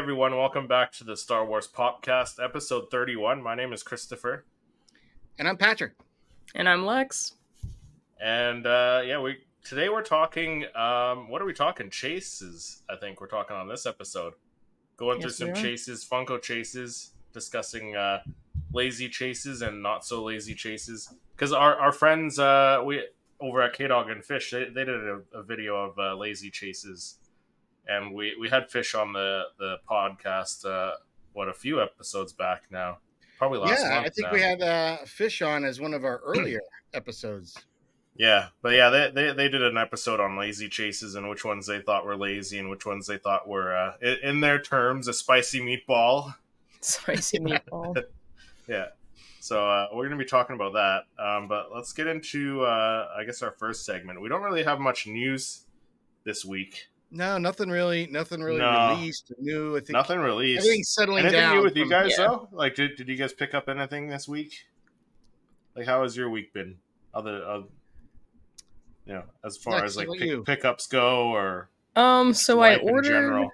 everyone, welcome back to the Star Wars Popcast, episode 31. My name is Christopher. And I'm Patrick. And I'm Lex. And uh, yeah, we today we're talking um, what are we talking? Chases, I think we're talking on this episode. Going Yes, through some chases, Funko chases, discussing uh, lazy chases and not so lazy chases. Because our, our friends uh, we over at K Dog and Fish, they, they did a, a video of uh, lazy chases. And we, we had Fish on the, the podcast, uh, what, a few episodes back now. Probably last yeah, month. I think now. we had uh, Fish on as one of our earlier episodes. Yeah, but yeah, they, they they did an episode on lazy chases and which ones they thought were lazy and which ones they thought were, uh, in, in their terms, a spicy meatball. Spicy meatball. Yeah, so uh, we're gonna be talking about that. Um, but let's get into, uh, I guess, our first segment. We don't really have much news this week. No, nothing really, nothing really No. released new. I think Nothing released. everything's settling Anything down. new with you guys yeah. though? Like, did, did you guys pick up anything this week? Like, how has your week been? Other, uh, you know, as far Lex, as like pick, pickups go, or Um, so I ordered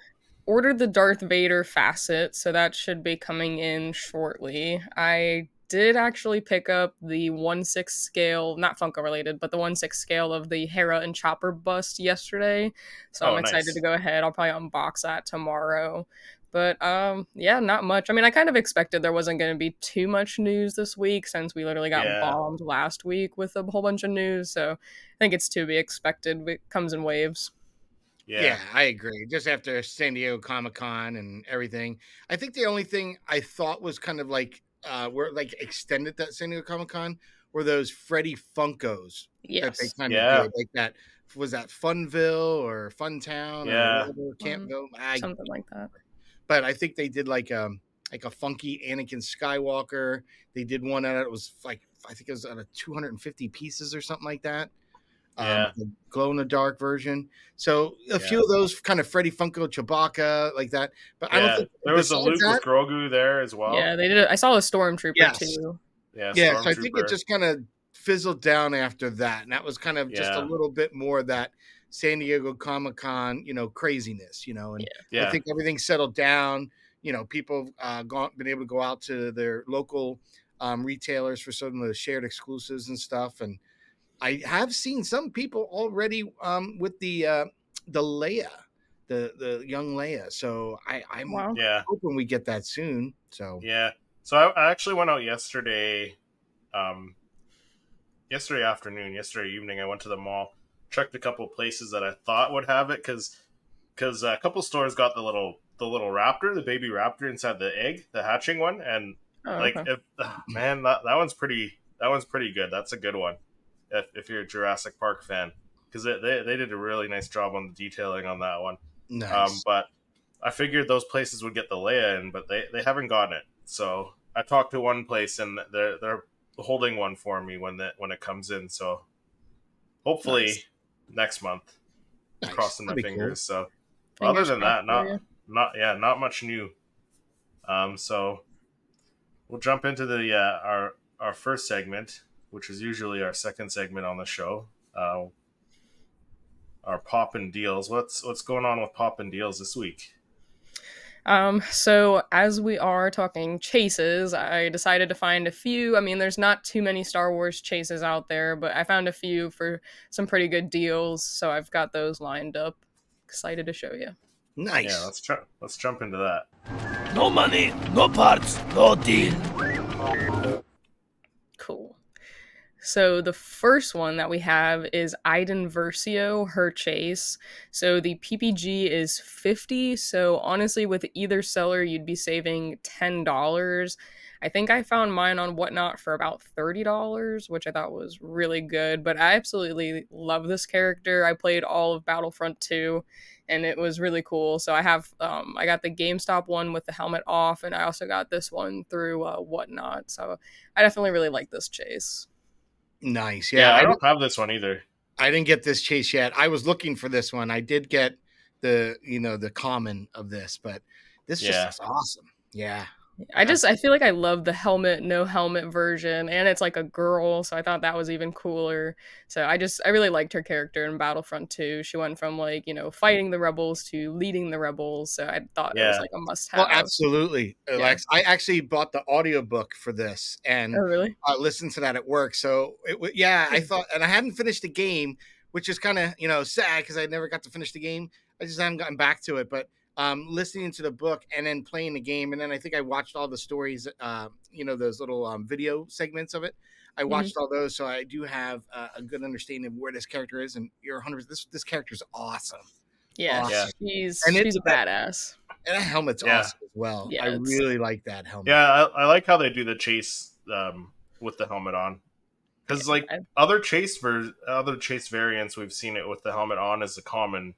ordered the Darth Vader facet, so that should be coming in shortly. I did actually pick up the one six scale, not Funko related, but the one six scale of the Hera and Chopper bust yesterday. So Oh, I'm excited nice. to go ahead. I'll probably unbox that tomorrow. But um, yeah, not much. I mean, I kind of expected there wasn't going to be too much news this week since we literally got Yeah. bombed last week with a whole bunch of news. So I think it's to be expected. It comes in waves. Yeah. I agree. Just after San Diego Comic Con and everything, I think the only thing I thought was kind of like uh, were like extended that San Diego Comic Con were those Freddy Funkos that they Yes. kind Yeah. of did, like that. Was that Funville or Funtown? Yeah. or whatever, Campville? I Something like that. but I think they did like um like a funky Anakin Skywalker. They did one that it was like I think it was out of 250 pieces or something like that. Yeah. Um, glow in the dark version. So a few of those kind of Freddy Funko Chewbacca like that. But I don't think there was a besides Luke that- with Grogu there as well. yeah, they did. It. I saw a stormtrooper Yes. too. yeah, yeah, so I think it just kind of fizzled down after that, and that was kind of just Yeah. a little bit more of that San Diego Comic Con, you know, craziness, you know, and yeah, I think everything settled down. You know, people uh, gone, been able to go out to their local um, retailers for some of the shared exclusives and stuff. And I have seen some people already um, with the uh, the Leia, the the young Leia. So I, I'm Wow. yeah, hoping we get that soon. So yeah. So I, I actually went out yesterday, um, yesterday afternoon, yesterday evening. I went to the mall, checked a couple places that I thought would have it because because a couple stores got the little the little raptor, the baby raptor inside the egg, the hatching one, and Oh, like okay. if man that, that one's pretty that one's pretty good that's a good one if, if you're a jurassic park fan because they, they, they did a really nice job on the detailing on that one nice. um, but i figured those places would get the leia in but they, they haven't gotten it so i talked to one place and they're they're holding one for me when that when it comes in so hopefully Nice. next month Nice. crossing my That'd be cool. fingers so Fingers other than that not you. not yeah not much new um so we'll jump into the uh, our our first segment which is usually our second segment on the show uh our pop and deals what's what's going on with pop and deals this week Um, so as we are talking chases, I decided to find a few. I mean, there's not too many Star Wars chases out there, but I found a few for some pretty good deals, so I've got those lined up. Excited to show you. nice. yeah let's try let's jump into that No money, no parts, no deal. Cool. So the first one that we have is Iden Versio, her chase. So the PPG is 50. So honestly, with either seller, you'd be saving $10. I think I found mine on Whatnot for about $30, which I thought was really good. But I absolutely love this character. I played all of Battlefront 2 and it was really cool. So I have um, I got the GameStop one with the helmet off, and I also got this one through uh, Whatnot. So I definitely really like this chase. Nice. yeah, Yeah, i I, don't have this one either I didn't get this chase yet. I was looking for this one. I did get the you know the common of this, but this Yeah. just is awesome. Yeah, I just I feel like I love the helmet no helmet version and it's like a girl so I thought that was even cooler. So I just I really liked her character in Battlefront 2. She went from like, you know, fighting the rebels to leading the rebels. So I thought it was like a must have. Well, absolutely, Yeah. Alex. I actually bought the audiobook for this and Oh really? uh, listened to that at work. So it, wa- yeah, I thought, and I hadn't finished the game, which is kind of you know sad because I never got to finish the game. I just haven't gotten back to it, but um, listening to the book and then playing the game, and then I think I watched all the stories, uh, you know, those little um, video segments of it. I Mhm. watched all those, so I do have uh, a good understanding of where this character is. And you're 100. This this character is awesome, Yeah, Awesome. she's And it's she's a badass. and that helmet's Yeah. awesome as well. Yeah, I really like that helmet. Yeah, I, I like how they do the chase um, with the helmet on. Because Yeah, like I- other chase ver- other chase variants, we've seen it with the helmet on as a common,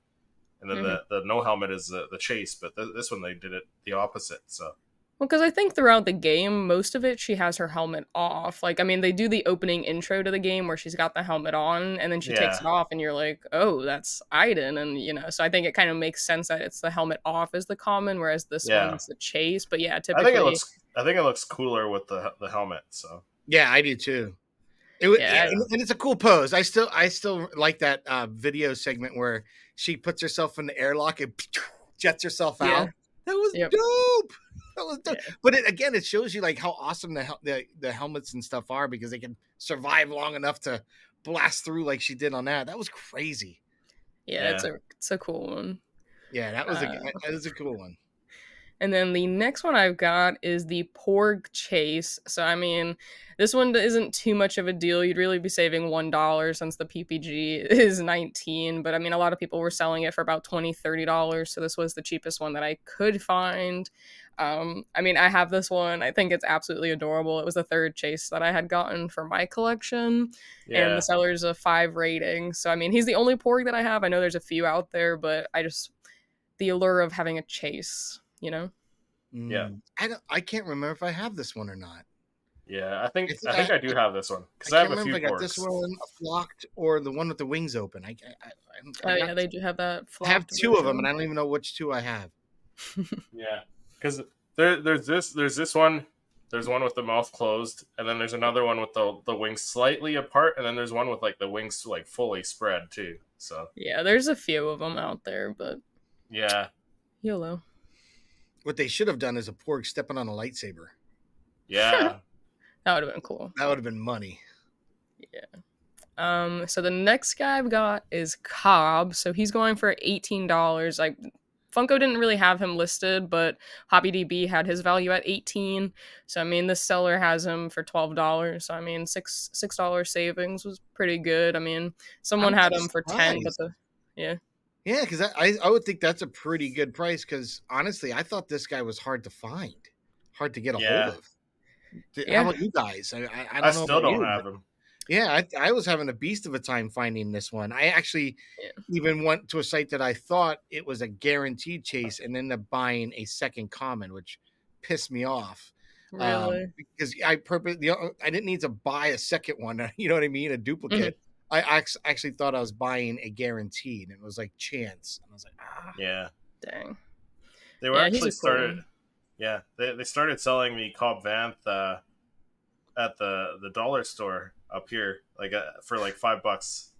and then mm-hmm. the, the no helmet is the, the chase. But th- this one they did it the opposite. So Well, because I think throughout the game, most of it she has her helmet off. Like, I mean, they do the opening intro to the game where she's got the helmet on, and then she takes it off, and you're like, "Oh, that's Iden," and you know. So I think it kind of makes sense that it's the helmet off is the common, whereas this Yeah. one's the chase. But yeah, I typically, think it looks I think it looks cooler with the the helmet. So Yeah, I do too. It was, Yeah. and, and it's a cool pose. I still, I still like that uh, video segment where she puts herself in the airlock and jets herself Yeah. out. That was Yep. dope. That was dope. Yeah. But it, again, it shows you like how awesome the, hel- the the helmets and stuff are because they can survive long enough to blast through like she did on that. That was crazy. yeah, it's a it's a cool one. Yeah, that was a Uh, that was a cool one. And then the next one I've got is the Porg Chase. So, I mean, this one isn't too much of a deal. You'd really be saving $1 since the PPG is 19 But I mean, a lot of people were selling it for about $20, $30. So, this was the cheapest one that I could find. Um, I mean, I have this one. I think it's absolutely adorable. It was the third chase that I had gotten for my collection and the seller's a five rating. So I mean, he's the only porg that I have. I know there's a few out there, but I just the allure of having a chase, you know. Yeah. Mm. I don't. I can't remember if I have this one or not. yeah. I think It's- I think I- I do have this one because I I, can't have a few remember if I got this one flocked or the one with the wings open. I, I, I, Oh yeah, got- they do have that. I have two of them, version. and I don't even know which two I have. Yeah, because there, there's this, there's this one, there's one with the mouth closed, and then there's another one with the the wings slightly apart, and then there's one with like the wings like fully spread too. So yeah, there's a few of them out there, but yeah, YOLO. What they should have done is a Porg stepping on a lightsaber. yeah, That would have been cool. That would have been money. Yeah. Um, so the next guy I've got is Cobb. So he's going for eighteen dollars. Like Funko didn't really have him listed, but HobbyDB had his value at eighteen. So I mean, the seller has him for twelve dollars. So I mean, six six dollars savings was pretty good. I mean, someone I'm had kinda him for ten, but the Yeah, because I, I I would think that's a pretty good price. Because honestly, I thought this guy was hard to find, hard to get a Yeah. hold of. Yeah. How about you guys? I, I, I, don't I, know still don't you, have but- them. Yeah, I, I was having a beast of a time finding this one. I actually Yeah. even went to a site that I thought it was a guaranteed chase and ended up buying a second common, which pissed me off. um, really, because I purpose the o- I didn't need to buy a second one. You know what I mean? A duplicate. Mm-hmm. I actually thought I was buying a guaranteed, and it was like chance. And I was like, ah, Yeah, dang. they were Yeah, actually a cool started. Yeah, they they started selling the Cobb Vanth uh, at the the dollar store up here, like uh, for like five bucks.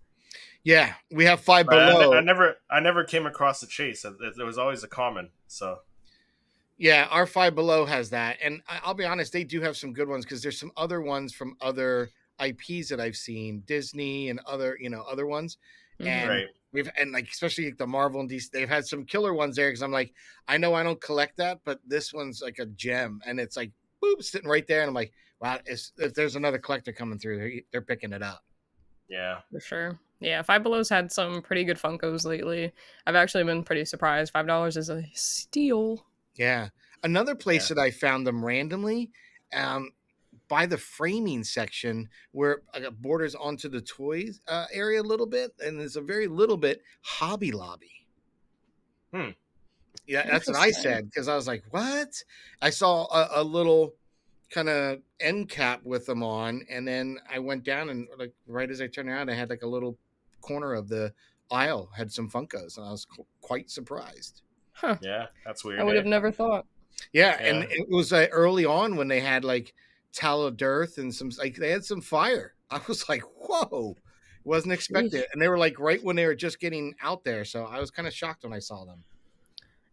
yeah, we have five But I, below. I never I never came across the chase. There there was always a common. So Yeah, our five below has that, and I'll be honest, they do have some good ones because there's some other ones from other IPs that I've seen, Disney and other, you know, other ones. Mhm. And right, we've and like especially like the Marvel and DC, they've had some killer ones there because I'm like, I know I don't collect that, but this one's like a gem, and it's like boop sitting right there, and I'm like, wow, if, if there's another collector coming through, they're, they're picking it up. yeah, For sure. Yeah, Five Below's had some pretty good Funkos lately. I've actually been pretty surprised. Five dollars is a steal. Yeah. Another place Yeah. that I found them randomly, um, by the framing section where it borders onto the toys uh, area a little bit, and there's a very little bit Hobby Lobby. Hmm. Yeah, that's what I said because I was like, "What?" I saw a, a little kind of end cap with them on, and then I went down and like right as I turned around, I had like a little corner of the aisle had some Funkos, and I was qu- quite surprised. Huh. yeah. That's weird. I would eh? have never thought. Yeah, and it was uh, early on when they had like Tala Durith and some like they had some fire. I was like, whoa, wasn't expected. And they were like right when they were just getting out there, so I was kind of shocked when I saw them.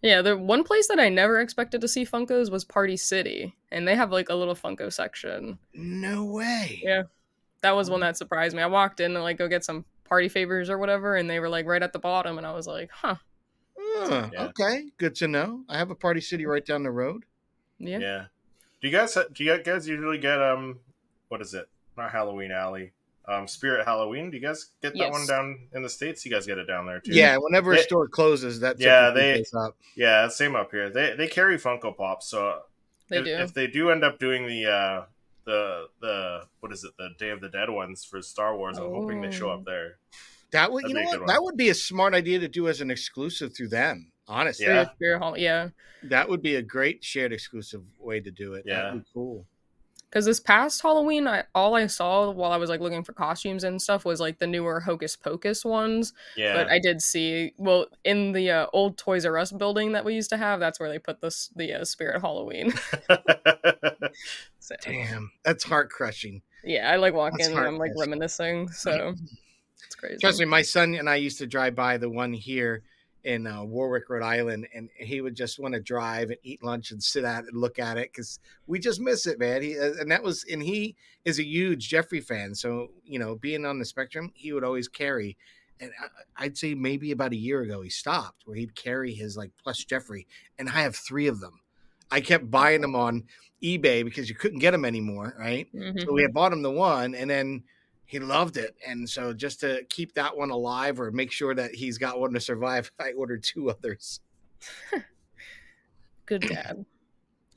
Yeah, the one place that I never expected to see Funkos was Party City, and they have like a little Funko section. No way. Yeah. That was one that surprised me. I walked in to like go get some party favors or whatever, and they were like right at the bottom, and I was like, huh, Huh, Yeah. Okay, good to know. I have a Party City right down the road. yeah. Yeah. Do you guys do you guys usually get um what is it? Not Halloween Alley. Um Spirit Halloween. Do you guys get that Yes. one down in the States? You guys get it down there too. Yeah, whenever a store closes, that Yeah, they- up. Yeah, same up here. They they carry Funko Pops, so They if, do. if they do end up doing the uh the the what is it, the Day of the Dead ones for Star Wars, I'm hoping they show Oh. up there. That would you That'd know be a what? That would be a smart idea to do as an exclusive through them. Honestly, Yeah. Spirit Hall, yeah. that would be a great shared exclusive way to do it. Yeah. That'd be cool. Because this past Halloween, I, all I saw while I was like looking for costumes and stuff was like the newer Hocus Pocus ones. Yeah. But I did see, well, in the uh, old Toys R Us building that we used to have, that's where they put this the uh, Spirit Halloween. So, Damn, that's heart crushing. yeah, I like walk That's in and I'm like reminiscing. So it's crazy. Trust me, my son and I used to drive by the one here in uh, Warwick, Rhode Island, and he would just want to drive and eat lunch and sit at it and look at it because we just miss it, man. He uh, and that was and he is a huge Geoffrey fan, so you know, being on the spectrum, he would always carry. And I- I'd say maybe about a year ago he stopped where he'd carry his like plus Geoffrey, and I have three of them. I kept buying them on eBay because you couldn't get them anymore, right? Mhm. So we had bought him the one, and then he loved it. And so just to keep that one alive or make sure that he's got one to survive, I ordered two others. Good dad.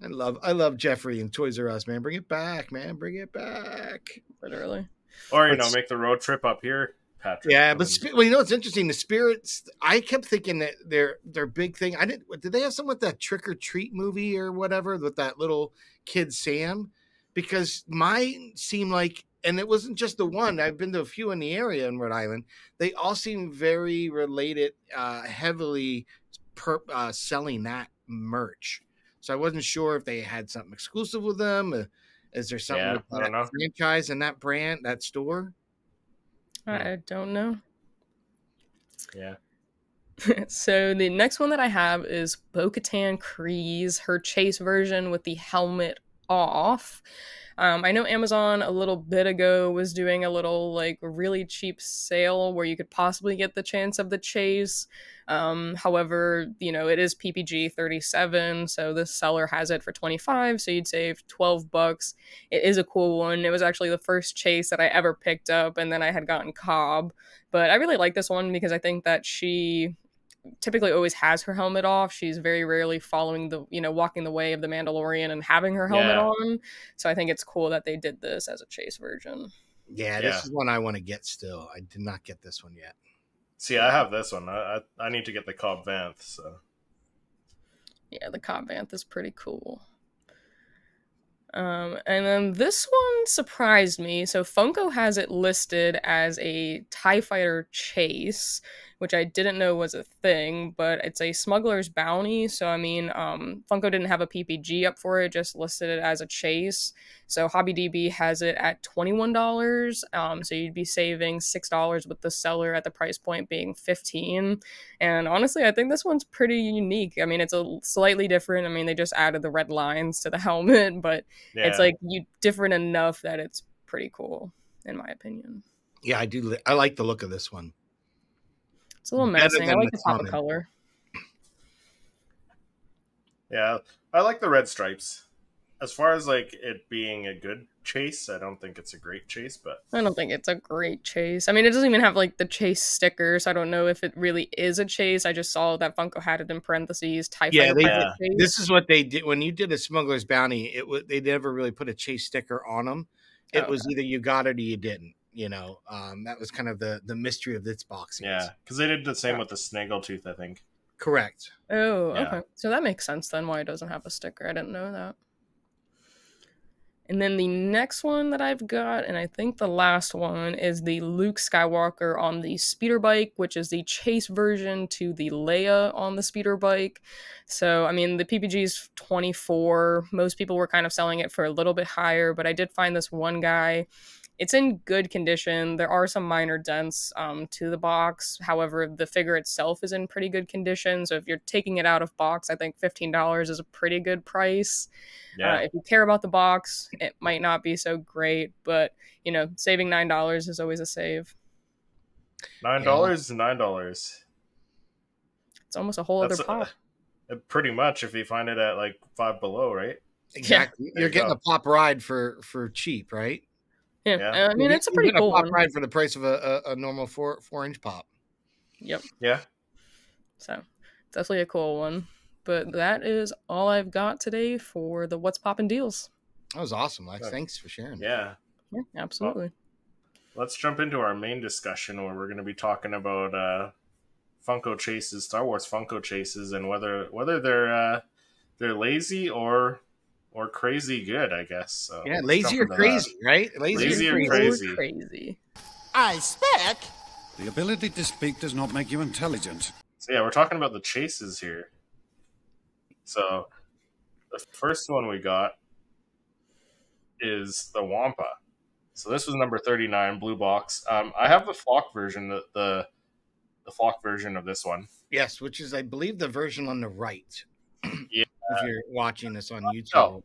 I love I love Geoffrey and Toys R Us, man. Bring it back, man. Bring it back. Literally. or you know, Let's- make the road trip up here, Patrick. Yeah, but sp- well, you know what's interesting? The spirits. I kept thinking that their their big thing. I didn't. Did they have some with that Trick 'r Treat movie or whatever with that little kid Sam? Because mine seemed like, and it wasn't just the one. I've been to a few in the area in Rhode Island. They all seem very related, uh, heavily per, uh, selling that merch. So I wasn't sure if they had something exclusive with them. Uh, is there something Yeah, with that know. franchise and that brand, that store? I don't know. yeah. so the next one that I have is Bo Katan Kryze, her chase version with the helmet off. Um, I know Amazon a little bit ago was doing a little like really cheap sale where you could possibly get the chance of the chase. Um, however, you know it is PPG 37, so the seller has it for 25, so you'd save 12 bucks. It is a cool one. It was actually the first chase that I ever picked up, and then I had gotten Cobb. But I really like this one because I think that she typically always has her helmet off. She's very rarely following the, you know, walking the way of the Mandalorian and having her helmet Yeah. on. So I think it's cool that they did this as a chase version. Yeah, Yeah. this is one I want to get still. I did not get this one yet. See, I have this one. I I, I need to get the Cobb Vanth. So Yeah, the Cobb Vanth is pretty cool. Um, and then this one surprised me. So Funko has it listed as a TIE Fighter Chase, which I didn't know was a thing, but it's a smuggler's bounty. So, I mean, um, Funko didn't have a PPG up for it, just listed it as a chase. So, HobbyDB has it at $21. Um, so, you'd be saving $6 with the seller at the price point being 15 And honestly, I think this one's pretty unique. I mean, it's a slightly different. I mean, they just added the red lines to the helmet, but yeah. it's like you different enough that it's pretty cool, in my opinion. Yeah, I do. I like the look of this one. It's a little Better menacing. I like the the pop of color. yeah, I like the red stripes. As far as like it being a good chase, I don't think it's a great chase, but I don't think it's a great chase. I mean, it doesn't even have like the chase stickers. I don't know if it really is a chase. I just saw that Funko had it in parentheses. Tie Yeah, they Pirate did. chase. This is what they did when you did a smuggler's bounty. It was they never really put a chase sticker on them. It Oh, was either you got it or you didn't. You know, um, that was kind of the the mystery of this box. yeah, because they did the same Yeah. with the Snaggletooth, I think. correct. Oh, Yeah. okay. So that makes sense then why it doesn't have a sticker. I didn't know that. And then the next one that I've got, and I think the last one, is the Luke Skywalker on the speeder bike, which is the chase version to the Leia on the speeder bike. So, I mean, the PPG is 24. Most people were kind of selling it for a little bit higher, but I did find this one guy it's in good condition. There are some minor dents um, to the box. However, the figure itself is in pretty good condition. So if you're taking it out of box, I think $15 is a pretty good price. Yeah. Uh, if you care about the box, it might not be so great, but you know, saving $9 is always a save. $9 yeah. is $9. It's almost a whole That's other pop. A, pretty much if you find it at like five below, right? Exactly. Yeah. You're getting a pop ride for for cheap, right? Yeah, yeah. I mean it's a pretty cool a pop one. ride for the price of a, a, a, normal four four inch pop. Yep. Yeah. So definitely a cool one. But that is all I've got today for the what's popping deals. That was awesome, Lex. Thanks for sharing. Yeah. Yeah, absolutely. Well, let's jump into our main discussion where we're going to be talking about uh, Funko chases, Star Wars Funko chases, and whether whether they're uh, they're lazy or or crazy good, I guess. So yeah, lazy or crazy, that. right? Lazy, lazy or crazy. Or crazy. I spec. The ability to speak does not make you intelligent. So yeah, we're talking about the chases here. So the first one we got is the Wampa. So this was number 39, blue box. Um, I have the flock version, the, the the flock version of this one. Yes, which is I believe the version on the right. yeah, if uh, you're watching this on YouTube.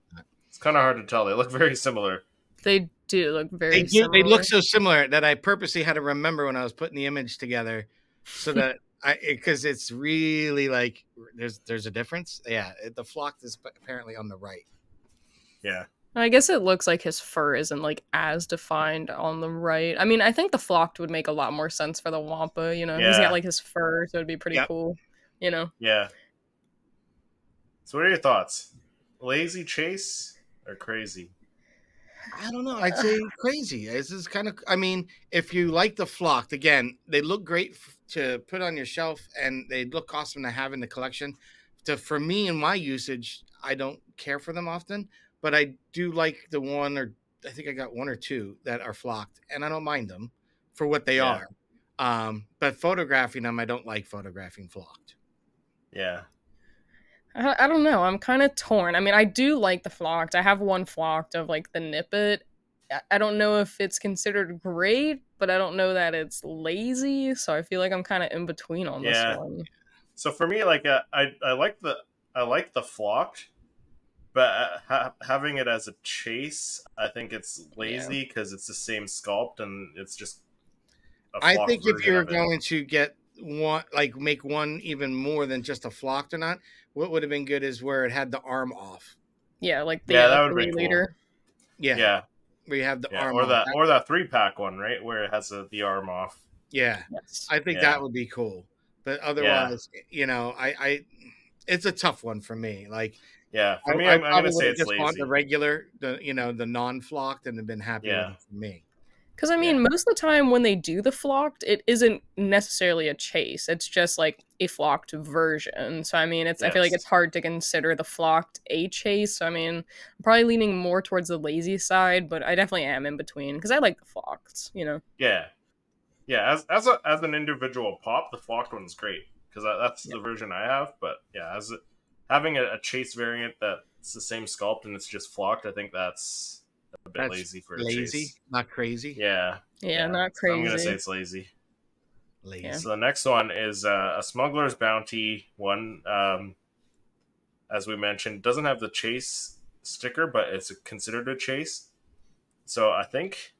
It's kind of hard to tell. They look very similar. They do look very. They do. They look so similar that I purposely had to remember when I was putting the image together, so that I because it's really like there's there's a difference. Yeah, the flock is apparently on the right. Yeah. I guess it looks like his fur isn't like as defined on the right. I mean, I think the flocked would make a lot more sense for the Wampa. You know, yeah. he's got like his fur, so it'd be pretty yep. cool. You know. Yeah. So, what are your thoughts? Lazy chase or crazy? I don't know. I'd say crazy. This is kind of. I mean, if you like the flocked, again, they look great f- to put on your shelf, and they look awesome to have in the collection. To for me and my usage, I don't care for them often, but I do like the one or I think I got one or two that are flocked, and I don't mind them for what they yeah. are. Um, but photographing them, I don't like photographing flocked. Yeah, I, I don't know. I'm kind of torn. I mean, I do like the flocked. I have one flocked of like the Nippet. I, I don't know if it's considered great, but I don't know that it's lazy. So I feel like I'm kind of in between on yeah. this one. So for me, like uh, I, I like the I like the flocked, but uh, ha- having it as a chase, I think it's lazy because yeah. it's the same sculpt and it's just. I think if you're going to get one, like make one even more than just a flocked or not, what would have been good is where it had the arm off. Yeah, like the yeah, that uh, would be leader. Cool. Yeah, yeah. Where you have the yeah, arm, or that, or that three pack one, right, where it has a, the arm off. Yeah, yes. I think yeah. that would be cool. But otherwise, yeah. you know, I, I, it's a tough one for me. Like, yeah, for me, I, am gonna say it's just lazy. Want the regular, the you know, the non-flocked, and have been happy yeah. for me. Because I mean, yeah. most of the time when they do the flocked, it isn't necessarily a chase. It's just like a flocked version. So I mean, it's yes. I feel like it's hard to consider the flocked a chase. So I mean, I'm probably leaning more towards the lazy side, but I definitely am in between because I like the flocked. You know. Yeah, yeah. As as a, as an individual pop, the flocked one's great because that's yeah. the version I have. But yeah, as a, having a, a chase variant that's the same sculpt and it's just flocked, I think that's a bit That's lazy for lazy, chase. not crazy. Yeah. yeah, yeah, not crazy. I'm gonna say it's lazy. Lazy. Yeah. So the next one is uh, a smuggler's bounty one. Um, as we mentioned, doesn't have the chase sticker, but it's considered a chase. So I think.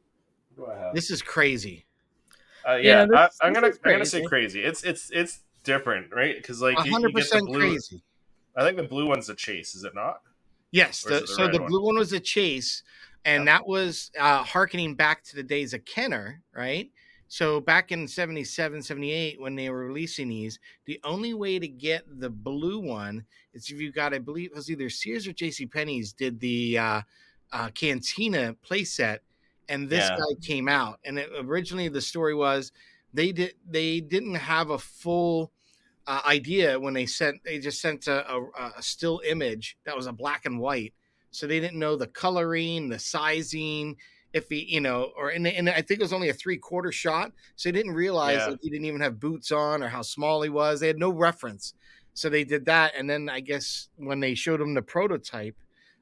This is crazy. Uh, yeah, yeah I, am gonna I'm gonna say crazy. It's it's it's different, right? Because like 100% you, you get the blue. Crazy. I think the blue one's a chase, is it not? Yes. The, so the one? blue one was a chase, and that was uh, harkening back to the days of Kenner, right? So back in 77, 78, when they were releasing these, the only way to get the blue one is if you got, I believe it was either Sears or J.C. Penney's did the uh, uh, Cantina playset, and this yeah. guy came out. And it, originally the story was they did they didn't have a full uh, idea when they sent they just sent a, a, a still image that was a black and white so they didn't know the coloring, the sizing, if he, you know, or and, and I think it was only a three quarter shot, so they didn't realize Yeah. that he didn't even have boots on or how small he was. They had no reference, so they did that, and then I guess when they showed him the prototype,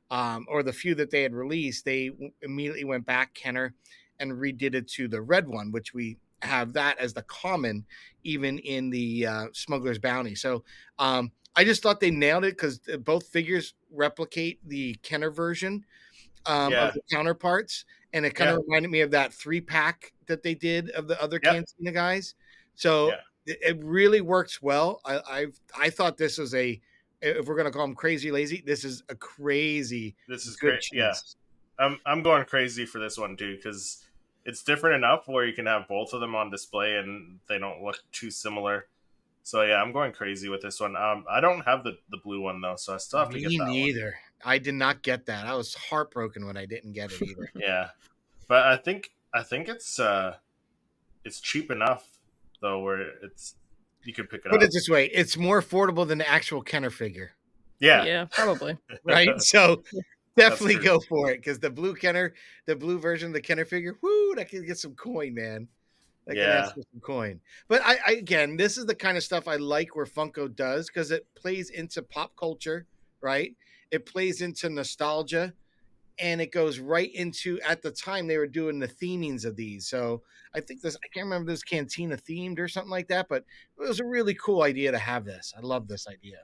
um, or the few that they had released, they w- immediately went back, Kenner, and redid it to the red one, which we have that as the common, even in the uh, Smuggler's Bounty. So um, I just thought they nailed it because both figures replicate the Kenner version um, Yeah. of the counterparts, and it kind Yeah. of reminded me of that three pack that they did of the other Yep. Cantina guys. So Yeah. it, it really works well. I I've, I thought this was a if we're gonna call them crazy lazy, this is a crazy This is good great. Yeah. I'm I'm going crazy for this one too because it's different enough where you can have both of them on display and they don't look too similar. So yeah, I'm going crazy with this one. Um, I don't have the the blue one though, so I still have to get that one. neither. I did not get that. I was heartbroken when I didn't get it either. Yeah, but I think I think it's uh, it's cheap enough though where it's you can pick it Put up. it this way: it's more affordable than the actual Kenner figure, yeah, Yeah, probably. right? so definitely go for it because the blue Kenner, the blue version of the Kenner figure, whoo, that can get some coin, man. That can ask for some coin. But I, I again, this is the kind of stuff I like where Funko does because it plays into pop culture, right? It plays into nostalgia, and it goes right into at the time they were doing the themings of these. So I think this I can't remember this cantina themed or something like that, but it was a really cool idea to have this. I love this idea.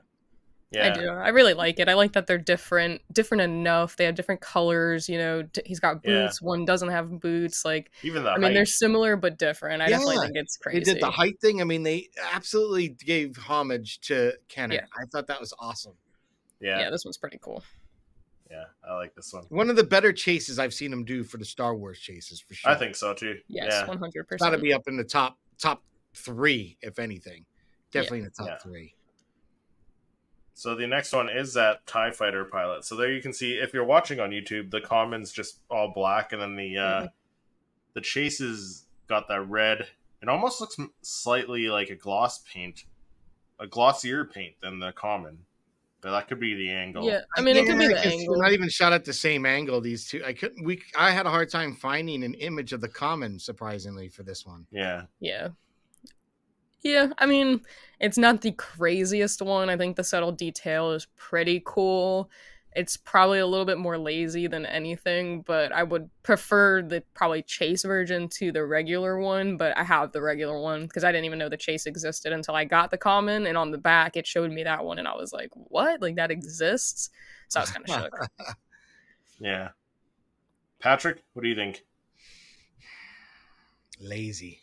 Yeah, I do. I really like it. I like that they're different, different enough. They have different colors. You know, d- he's got Yeah. boots. One doesn't have boots. Like, Even the I mean, they're similar but different. I definitely think it's crazy. They did the height thing. I mean, they absolutely gave homage to Kenner. Yeah. I thought that was awesome. yeah. yeah, this one's pretty cool. yeah, I like this one. One of the better chases I've seen them do for the Star Wars chases for sure. I think so too. Yes, yeah, one hundred it's got to be up in the top top three, if anything. Definitely in the top Yeah. three. So the next one is that Tie Fighter pilot. So there you can see if you're watching on YouTube, the common's just all black, and then the uh, the chases got that red. It almost looks slightly like a gloss paint, a glossier paint than the common. But that could be the angle. Yeah, I mean, it could be the angle. They're not even shot at the same angle. These two, I couldn't. We, I had a hard time finding an image of the common, surprisingly, for this one. yeah, Yeah. Yeah, I mean, it's not the craziest one. I think the subtle detail is pretty cool. It's probably a little bit more lazy than anything, but I would prefer the probably chase version to the regular one, but I have the regular one because I didn't even know the chase existed until I got the common and on the back it showed me that one and I was like, "What? Like that exists?" So I was kind of shook. yeah. Patrick, what do you think? Lazy.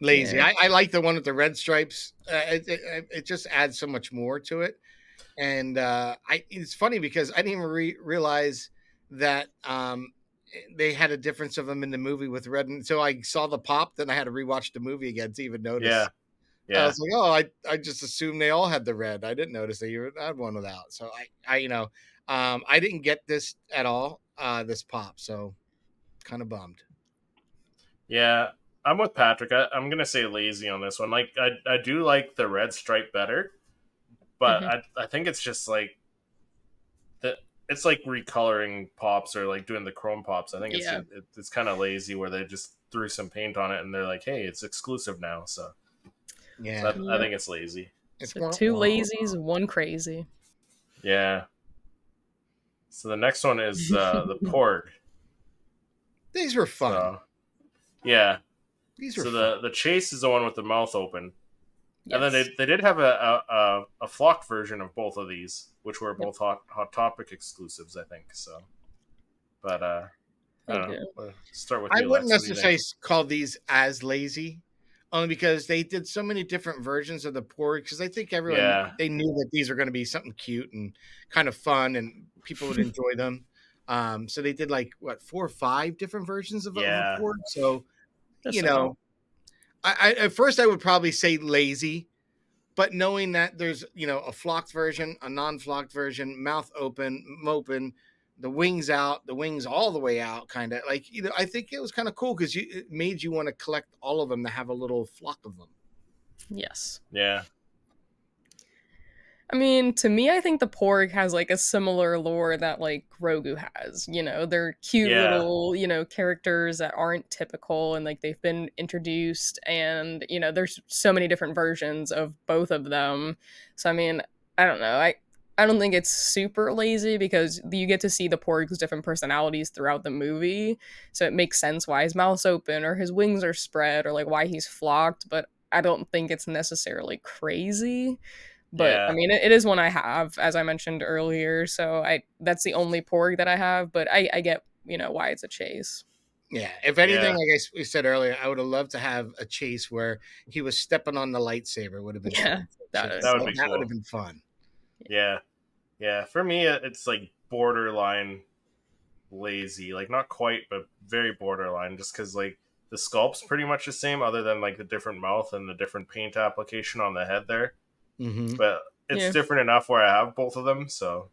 Lazy. Yeah. I, I like the one with the red stripes. Uh, it, it, it just adds so much more to it. And uh, I, it's funny because I didn't even re- realize that um, they had a difference of them in the movie with red. And so I saw the pop, then I had to rewatch the movie again to even notice. Yeah, Yeah. I was like, oh, I, I just assumed they all had the red. I didn't notice they even had one without. So I, I you know, um, I didn't get this at all, uh, this pop. So kind of bummed. yeah. I'm with Patrick. I, I'm gonna say lazy on this one. Like, I I do like the red stripe better, but Mhm. I I think it's just like the it's like recoloring pops or like doing the chrome pops. I think it's Yeah. it, it's kind of lazy where they just threw some paint on it and they're like, hey, it's exclusive now. So Yeah. that, I Yeah. think it's lazy. It's So two wah. lazies, one crazy. Yeah. So the next one is uh, the Porg. These were fun. So, yeah. These were So fun. the the chase is the one with the mouth open, and then they, they did have a, a a flocked version of both of these, which were both hot hot topic exclusives, I think. So, but uh, I don't know. Start with I wouldn't Lex. What do you necessarily call these as lazy, only because they did so many different versions of the porg. Because I think everyone Yeah. they knew that these were going to be something cute and kind of fun, and people would enjoy them. Um, so they did like what four or five different versions of, Yeah. a porg. So That's you know. I, I at first I would probably say lazy, but knowing that there's you know a flocked version, a non-flocked version, mouth open, open, the wings out, the wings all the way out, kind of like you know. I think it was kind of cool because you it made you want to collect all of them to have a little flock of them. yes. Yeah, I mean, to me, I think the Porg has like a similar lore that like Grogu has. You know, they're cute Yeah. little, you know, characters that aren't typical and like they've been introduced and, you know, there's so many different versions of both of them. So I mean, I don't know. I I don't think it's super lazy because you get to see the Porg's different personalities throughout the movie. So it makes sense why his mouth's open or his wings are spread or like why he's flocked, but I don't think it's necessarily crazy but Yeah. I mean, it, it is one I have, as I mentioned earlier. So I that's the only porg that I have, but I, I get you know why it's a chase. Yeah. If anything, Yeah. like I s- we said earlier, I would have loved to have a chase where he was stepping on the lightsaber. Would have been Yeah, fun for a that That would be that cool. would have been fun. Yeah, yeah. For me, uh, it's like borderline lazy. Like not quite, but very borderline. Just because like the sculpt's pretty much the same, other than like the different mouth and the different paint application on the head there. Hmm But it's Yeah. different enough where I have both of them. So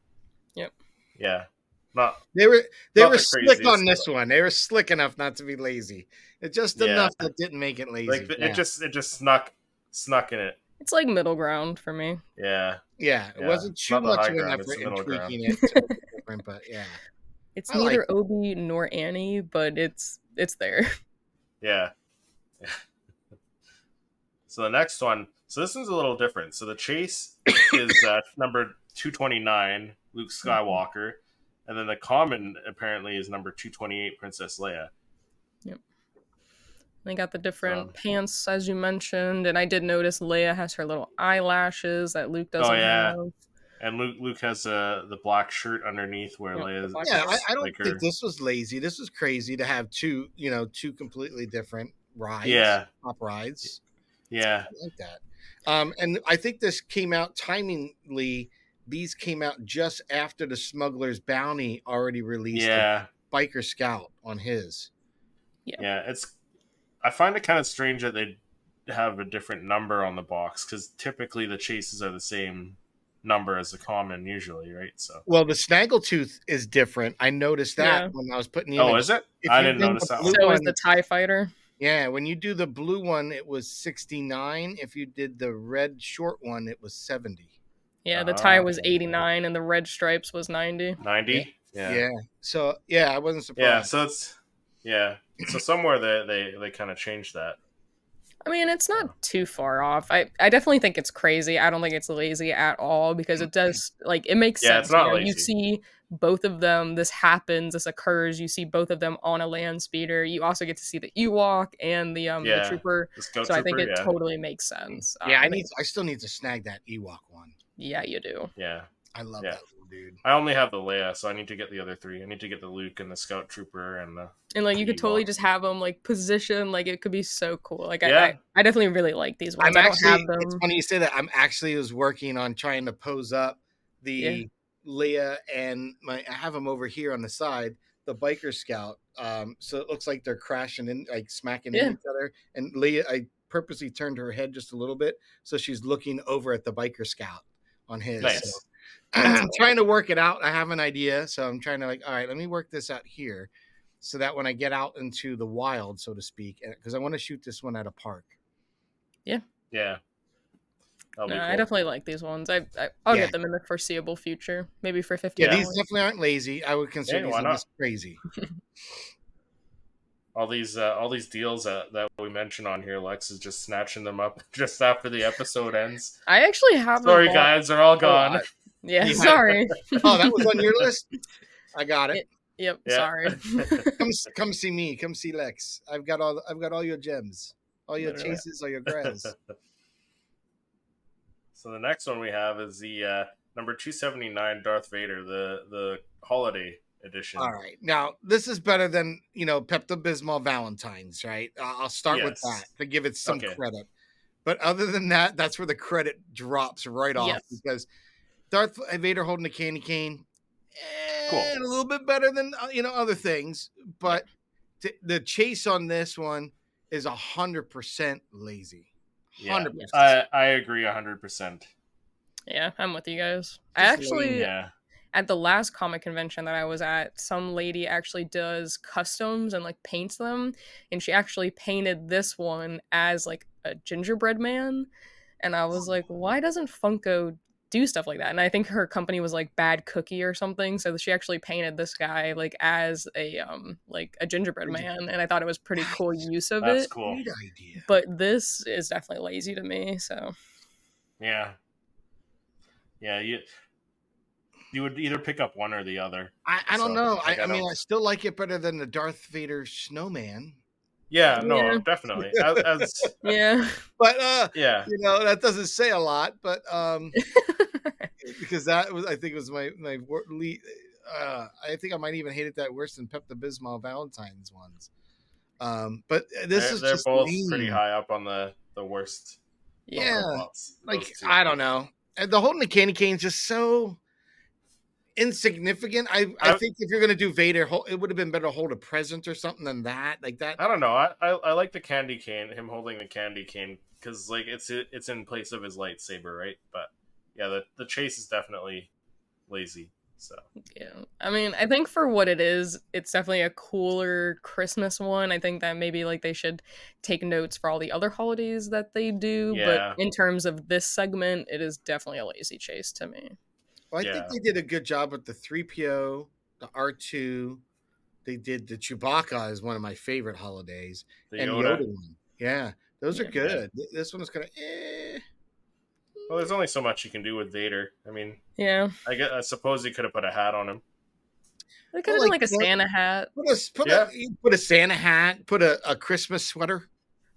Yep. yeah, not They were they were the slick on this but- one. They were slick enough not to be lazy. It's just Yeah. enough that didn't make it lazy. like the, yeah. it just it just snuck snuck in it. It's like middle ground for me. Yeah, yeah, it wasn't too not much high of an effort in tweaking it to different, but yeah. It's I like neither Obi nor Annie, but it's it's there. yeah. so the next one. So this one's a little different. So the chase is uh, number two twenty nine, Luke Skywalker, and then the common apparently is number two twenty eight, Princess Leia. Yep. They got the different Um, pants as you mentioned, and I did notice Leia has her little eyelashes that Luke doesn't Oh, yeah. have. And Luke Luke has uh, the black shirt underneath where Yeah, Leia's the Yeah. I, I don't like her- think this was lazy. This was crazy to have two, you know, two completely different rides. Yeah. top rides. Yeah, I like that. Um, and I think this came out timingly. These came out just after the Smuggler's Bounty already released yeah. a Biker Scout on his. Yeah, yeah, it's. I find it kind of strange that they have a different number on the box because typically the chases are the same number as the common usually, right? So. Well, the Snaggletooth is different. I noticed that Yeah. when I was putting the Oh, image. is it? if I didn't notice that blue one. So is the Tie Fighter. Yeah, when you do the blue one, it was 69. If you did the red short one, it was 70. Yeah, the tie was Ah. 89 and the red stripes was 90. Ninety. Yeah. Yeah. So, yeah, I wasn't surprised. Yeah. So it's. Yeah. So somewhere they they, they kind of changed that. I mean, it's not too far off. I, I definitely think it's crazy. I don't think it's lazy at all because it does like it makes Yeah, sense. it's not you, know, you see both of them. This happens. This occurs. You see both of them on a land speeder. You also get to see the Ewok and the um Yeah. the trooper. The Scout so I think it yeah. totally makes sense. yeah, Um, I need. I still need to snag that Ewok one. Yeah, you do. yeah. I love Yeah. that dude. I only have the Leia, so I need to get the other three. I need to get the Luke and the Scout Trooper and the. And like you could totally just have them like position. Like it could be so cool. Like I, Yeah. I, I definitely really like these ones. I'm I don't actually. have It's funny you say that. I'm actually was working on trying to pose up the Yeah. Leia and my. I have them over here on the side. The biker scout. Um, so it looks like they're crashing in, like smacking Yeah. into each other. And Leia, I purposely turned her head just a little bit so she's looking over at the biker scout on his. Nice. So I'm trying to work it out. I have an idea, so I'm trying to like, all right, let me work this out here, so that when I get out into the wild, so to speak, because I want to shoot this one at a park. Yeah. Yeah. That'll No, be I definitely like these ones. I, I I'll Yeah. get them in the foreseeable future, maybe for fifty. Yeah, Yeah. these definitely aren't lazy. I would consider Yeah, these why not? crazy. all these uh, all these deals that, that we mentioned on here. Lex is just snatching them up just after the episode ends. I actually have. Sorry, bought- guys, they're all gone. I- Yeah, Yeah. sorry. Oh, that was on your list. I got it. Yep, Yeah. sorry. Come, come see me. Come see Lex. I've got all. I've got all your gems, all your chases, all your grails. So the next one we have is the uh, number two seventy nine Darth Vader, the the holiday edition. All right. Now, this is better than, you know, Pepto Bismol Valentine's, right? Uh, I'll start with that to give it some Okay. credit. But other than that, that's where the credit drops right off Yes. because Darth Vader holding a candy cane, Cool. eh, a little bit better than, uh, you know, other things. But t- the chase on this one is a 100% lazy. Yeah. 100%. I I agree hundred percent. yeah, I'm with you guys. I actually lame, Yeah. at the last comic convention that I was at, some lady actually does customs and like paints them, and she actually painted this one as like a gingerbread man, and I was like, why doesn't Funko do stuff like that. And I think her company was like Bad Cookie or something. So she actually painted this guy like as a um like a gingerbread man, and I thought it was pretty cool use of it. That's it. cool. Great idea. But this is definitely lazy to me. So Yeah. Yeah, you you would either pick up one or the other. I, I don't So, know. I, I I mean, don't- I still like it better than the Darth Vader snowman. Yeah, no, Yeah. definitely. As, as yeah, But uh, yeah, you know, that doesn't say a lot. But um, because that was, I think, was my my wor- le- uh, I think I might even hate it that worse than Pepto Bismol Valentine's ones. Um, but this they're, is they're just both lame. pretty high up on the the worst. Yeah, Funko Pops, like those two. I don't know. And the holding the candy cane is just so insignificant. I I I- think if you're gonna do Vader, it would have been better to hold a present or something than that. Like that. I don't know. I, I I like the candy cane, him holding the candy cane, because like it's it's in place of his lightsaber, right? But yeah, the the chase is definitely lazy. So yeah. I mean, I think for what it is, it's definitely a cooler Christmas one. I think that maybe like they should take notes for all the other holidays that they do. Yeah. But in terms of this segment, it is definitely a lazy chase to me. Well, I Yeah. think they did a good job with the three PO, the R two. They did the Chewbacca is one of my favorite holidays, the and Yoda. Yoda one. Yeah, those are good. Th- This one's kind of eh. Well, there's only so much you can do with Vader. I mean, Yeah. I guess I suppose he could have put a hat on him. They could have Well, done like like a Santa hat Put a put Yeah. a put a Santa hat, put a, a Christmas sweater.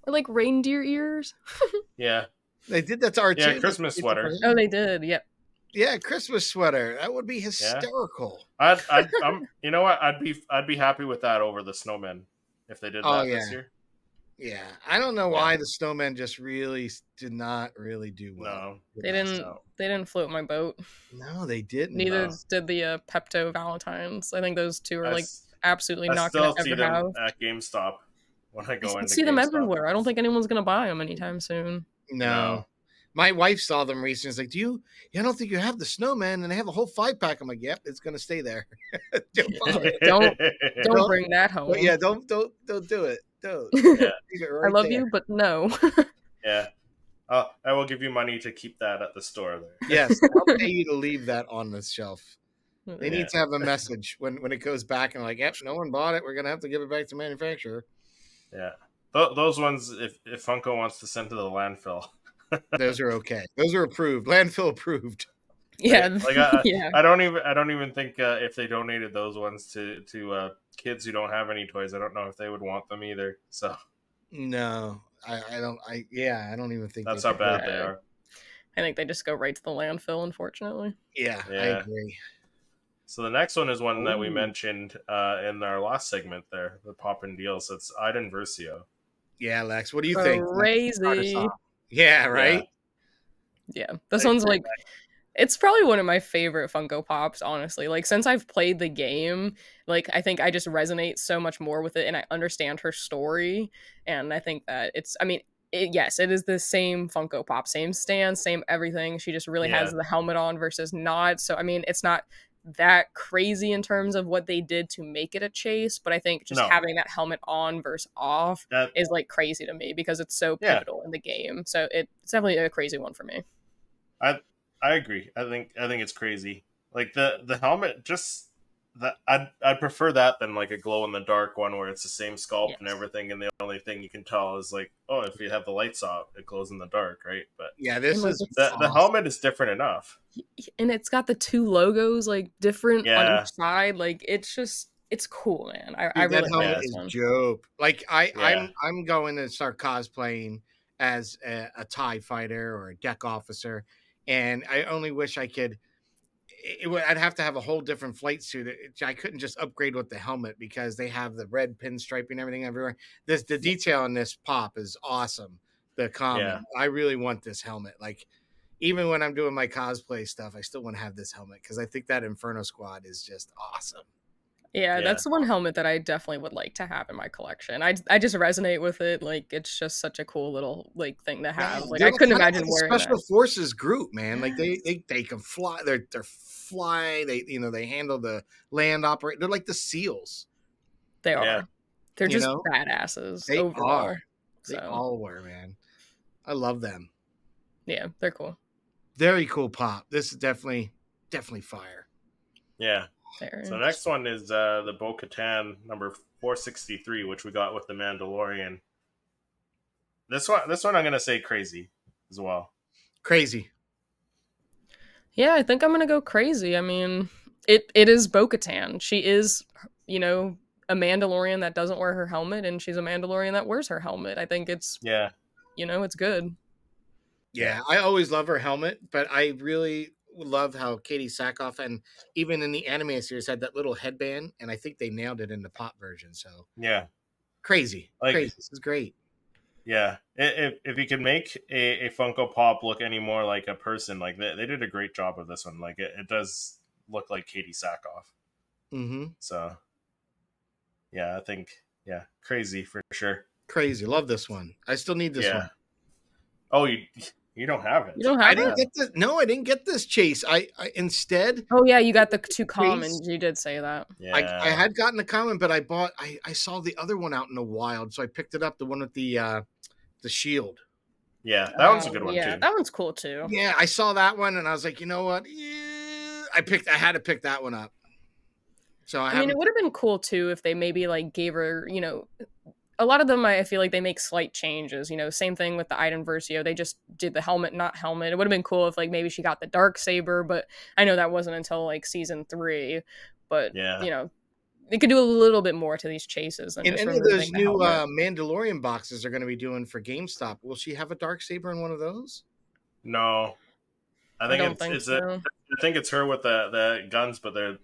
or like reindeer ears. Yeah, They did that to R two. Yeah, Christmas sweater. Oh, they did. Yep. Yeah, Christmas sweater. That would be hysterical. I'd, I'd I'm you know what I'd be I'd be happy with that over the snowmen if they did that Oh, this yeah. year. Yeah, I don't know why the snowmen just really did not really do well. No, They didn't. stuff. They didn't float my boat. No, they didn't. Neither No. did the uh, Pepto Valentines. I think those two are I like s- absolutely I not still going to see ever them have. at GameStop when I I go s- into see them everywhere. I don't think anyone's going to buy them anytime soon. No. No. My wife saw them recently. It's like, do you? I don't think you have the snowman, and they have a whole five pack. I'm like, yep, it's gonna stay there. don't. Don't- Don't Don't- bring that home. Yeah, don't don't don't do it. Don't. I Leave it right love there. you, but no. yeah. Uh, I will give you money to keep that at the store there. Yes, I'll pay you to leave that on the shelf. They Yeah. need to have a message when when it goes back and like, yep, no one bought it. We're gonna have to give it back to manufacturer. Yeah. Th- those ones, if, if Funko wants to send to the landfill, Those are okay. Those are approved. Landfill approved. yeah, Like, I- yeah. I don't even I don't even think uh, if they donated those ones to to uh, kids who don't have any toys, I don't know if they would want them either. So No, I, I don't. I yeah, I don't even think that's how could- bad they are. I think they just go right to the landfill. Unfortunately. Yeah, I agree. So the next one is one that we mentioned uh, in our last segment there, the pop and deals. It's Iden Versio. Yeah, Lex. What do you think? Crazy. Yeah, right. Yeah, this I one's like it's probably one of my favorite Funko Pops, honestly. Like since I've played the game, like I think I just resonate so much more with it and I understand her story and I think that it's I mean, it, yes, it is the same Funko Pop, same stance, same everything. She just really has the helmet on versus not. So I mean, it's not that crazy in terms of what they did to make it a chase, but I think just No. having that helmet on versus off That is like crazy to me because it's so Yeah. pivotal in the game. So it, it's definitely a crazy one for me. I I agree. I think I think it's crazy. Like the the helmet, just that I'd I'd prefer that than like a glow in the dark one where it's the same sculpt and everything, and the only thing you can tell is like, oh, if you have the lights off, it glows in the dark, right? But Yeah, this like, is it's the the helmet is different enough. and it's got the two logos like different on each side. Like it's just it's cool, man. I, I Dude, that really helmet like Yeah. this is one. dope. Like I, Yeah. I'm, I'm going to start cosplaying as a, a Tie fighter or a deck officer, and I only wish I could. It, would- I'd have to have a whole different flight suit. It- I couldn't just upgrade with the helmet because they have the red pinstriping and everything everywhere. This the detail on this pop is awesome. The comment. Yeah. I really want this helmet. Like even when I'm doing my cosplay stuff, I still want to have this helmet because I think that Inferno Squad is just awesome. Yeah, Yeah. that's the one helmet that I definitely would like to have in my collection. I I just resonate with it. Like it's just such a cool little like thing to have. Like They're I couldn't imagine like wearing special that. forces group, man. Like they they they can fly. They're they're fly. They you know they handle the land operate. They're like the seals. They are. Yeah. They're You just know? badasses They overall. are. They So all were, man. I love them. yeah, they're cool. Very cool pop. This is definitely definitely fire. Yeah. Fair. So the next one is uh, the Bo Katan number 463, which we got with the Mandalorian. This one, this one, I'm gonna say crazy as well. Crazy. Yeah, I think I'm gonna go crazy. I mean, it it is Bo-Katan. She is, you know, a Mandalorian that doesn't wear her helmet, and she's a Mandalorian that wears her helmet. I think it's, Yeah, you know, it's good. Yeah, I always love her helmet, but I really love how Katee Sackhoff and even in the anime series had that little headband, and I think they nailed it in the pop version. So yeah, crazy, Like- crazy. This is great. yeah. If if you can make a, a Funko Pop look any more like a person, like they, they did a great job of this one. Like it, it does look like Katee Sackhoff. Mm-hmm. So, yeah, I think yeah, crazy for sure. Crazy. Love this one. I still need this yeah. one. Oh, you you don't have it. You don't I have didn't it. get this. No, I didn't get this chase. I, I instead Oh yeah, you got the two Please. commons. You did say that. Yeah, I, I had gotten a comment, but I bought I, I saw the other one out in the wild, so I picked it up, the one with the uh the shield. yeah, that one's a Um, good one yeah, too. that one's cool too. Yeah, I saw that one and I was like, you know what? Yeah, I picked I had to pick that one up. So I, I mean, it would have been cool too if they maybe like gave her, you know, a lot of them. I feel like they make slight changes. You know, same thing with the Iden Versio. They just did the helmet, not helmet. It would have been cool if like maybe she got the dark saber, but I know that wasn't until like season three. But Yeah. you know, they could do a little bit more to these chases and any of those new uh, Mandalorian boxes are going to be doing for GameStop. Will she have a dark saber in one of those? No, I I think don't it's, think it's so. a, I think it's her with the the guns, but they're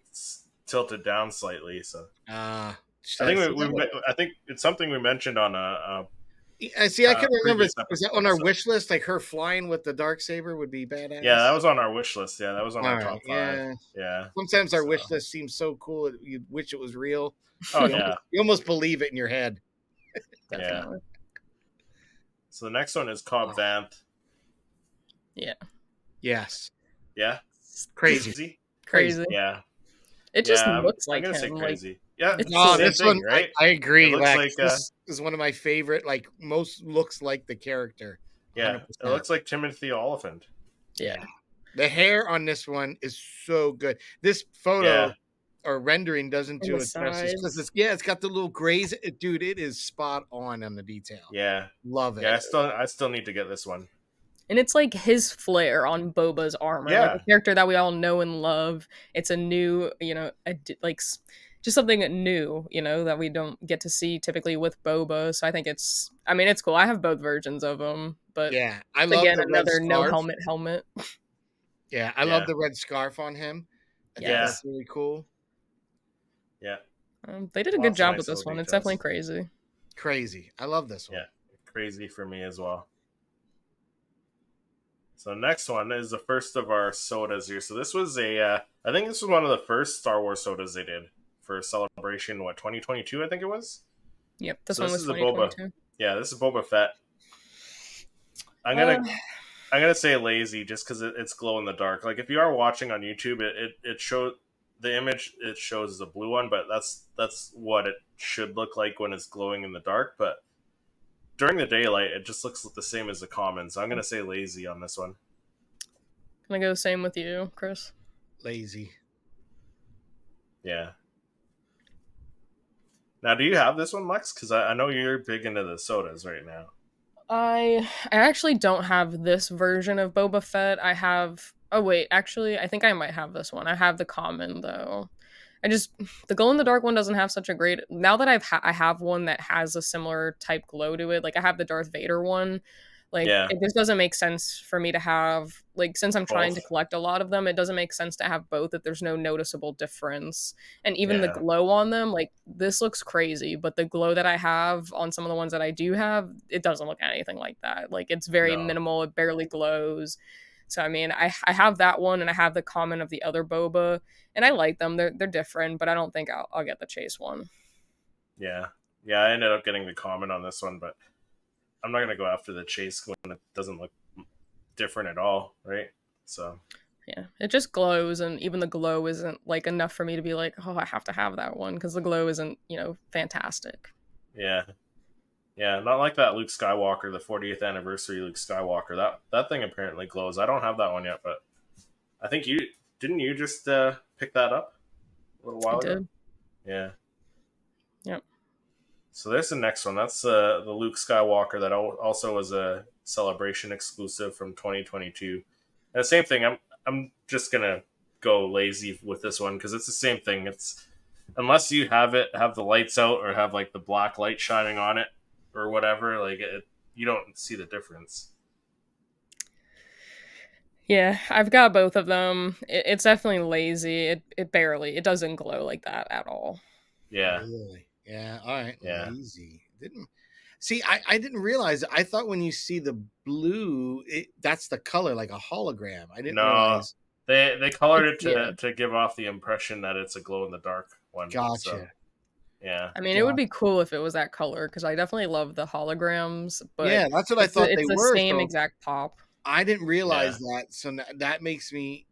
tilted down slightly. So Uh, I think we, we I think it's something we mentioned on a, a I see. I uh, can remember. Was that on our wish list? Like her flying with the dark saber would be badass. yeah that was on our wish list. Yeah, that was on All our right, top five. Yeah. Yeah. Sometimes our wish list seems so cool you wish it was real. Oh You yeah. almost, you almost believe it in your head. yeah. So the next one is Cobb Vanth. Yeah. Yes, Yeah. crazy. Crazy. Yeah. It just yeah, I'm- looks I'm like gonna him. say like- crazy. Yeah. It's It's the the same this thing, one, right? I, I agree. It looks Lex. like, uh, this is one of my favorite. Like most looks like the character. yeah. It 100%. looks like Timothy Olyphant. yeah. The hair on this one is so good. This photo Yeah. or rendering doesn't And do it justice 'cause sides. it's yeah, it's got the little grays. Dude, it is spot on on the detail. Yeah. Love it. Yeah. I still I still need to get this one. And it's like his flair on Boba's armor, Yeah. like a character that we all know and love. It's a new, you know, a, like s- just something new, you know, that we don't get to see typically with Boba. So I think it's, I mean, it's cool. I have both versions of them, but Yeah, I love again, the red another no scarf. helmet helmet. Yeah, I Yeah. love the red scarf on him. I Yeah. that's really cool. Yeah. Um, they did a good of job nice with this little one. It's definitely crazy. Crazy. I love this one. Yeah. Crazy for me as well. So next one is the first of our sodas here. So this was a, uh, I think this was one of the first Star Wars sodas they did for celebration. What 2022? I think it was. Yep, this So one this was is a Boba. 2022. Yeah, this is Boba Fett. I'm gonna, Uh, I'm gonna say lazy just because it, it's glow in the dark. Like if you are watching on YouTube, it it, it showed the image it shows is a blue one, but that's that's what it should look like when it's glowing in the dark. But during the daylight, it just looks the same as the common. So I'm gonna say lazy on this one. Can I go the same with you, Chris? Lazy. Yeah. Now, do you have this one, Lex? Because I, I know you're big into the sodas right now. I I actually don't have this version of Boba Fett. I have oh wait, actually I think I might have this one. I have the common though. I just the glow in the dark one doesn't have such a great. Now that I've ha- I have one that has a similar type glow to it. Like I have the Darth Vader one. Like Yeah. it just doesn't make sense for me to have like since I'm trying to collect a lot of them, it doesn't make sense to have both if there's no noticeable difference. And even Yeah. the glow on them, like this looks crazy, but the glow that I have on some of the ones that I do have, it doesn't look anything like that. Like it's very No. minimal, it barely glows. So I mean, I I have that one and I have the common of the other boba, and I like them. They're they're different, but I don't think I'll, I'll get the chase one. Yeah, yeah. I ended up getting the common on this one, but I'm not gonna go after the chase when it doesn't look different at all, right? So Yeah, it just glows, and even the glow isn't like enough for me to be like, oh, I have to have that one because the glow isn't you know fantastic. yeah, Yeah, not like that Luke Skywalker, the 40th anniversary Luke Skywalker. That that thing apparently glows. I don't have that one yet, but I think you didn't you just uh, pick that up a little while I ago. did. Yeah. Yep. So there's the next one. That's uh, the Luke Skywalker that also was a celebration exclusive from 2022. And the same thing. I'm I'm just gonna go lazy with this one because it's the same thing. It's unless you have it have the lights out or have like the black light shining on it or whatever, like it, you don't see the difference. Yeah, I've got both of them. It, it's definitely lazy. It it barely. It doesn't glow like that at all. Yeah. Really? Yeah. All right. Yeah. Easy. Didn't see. I I didn't realize. I thought when you see the blue, it, that's the color, like a hologram. I didn't No. realize. They they colored it to, Yeah. to give off the impression that it's a glow in the dark one. Gotcha. So, yeah. I mean, it would be cool if it was that color because I definitely love the holograms. But yeah, that's what I it's the- thought it's they the were. same so exact pop. I didn't realize that. So that makes me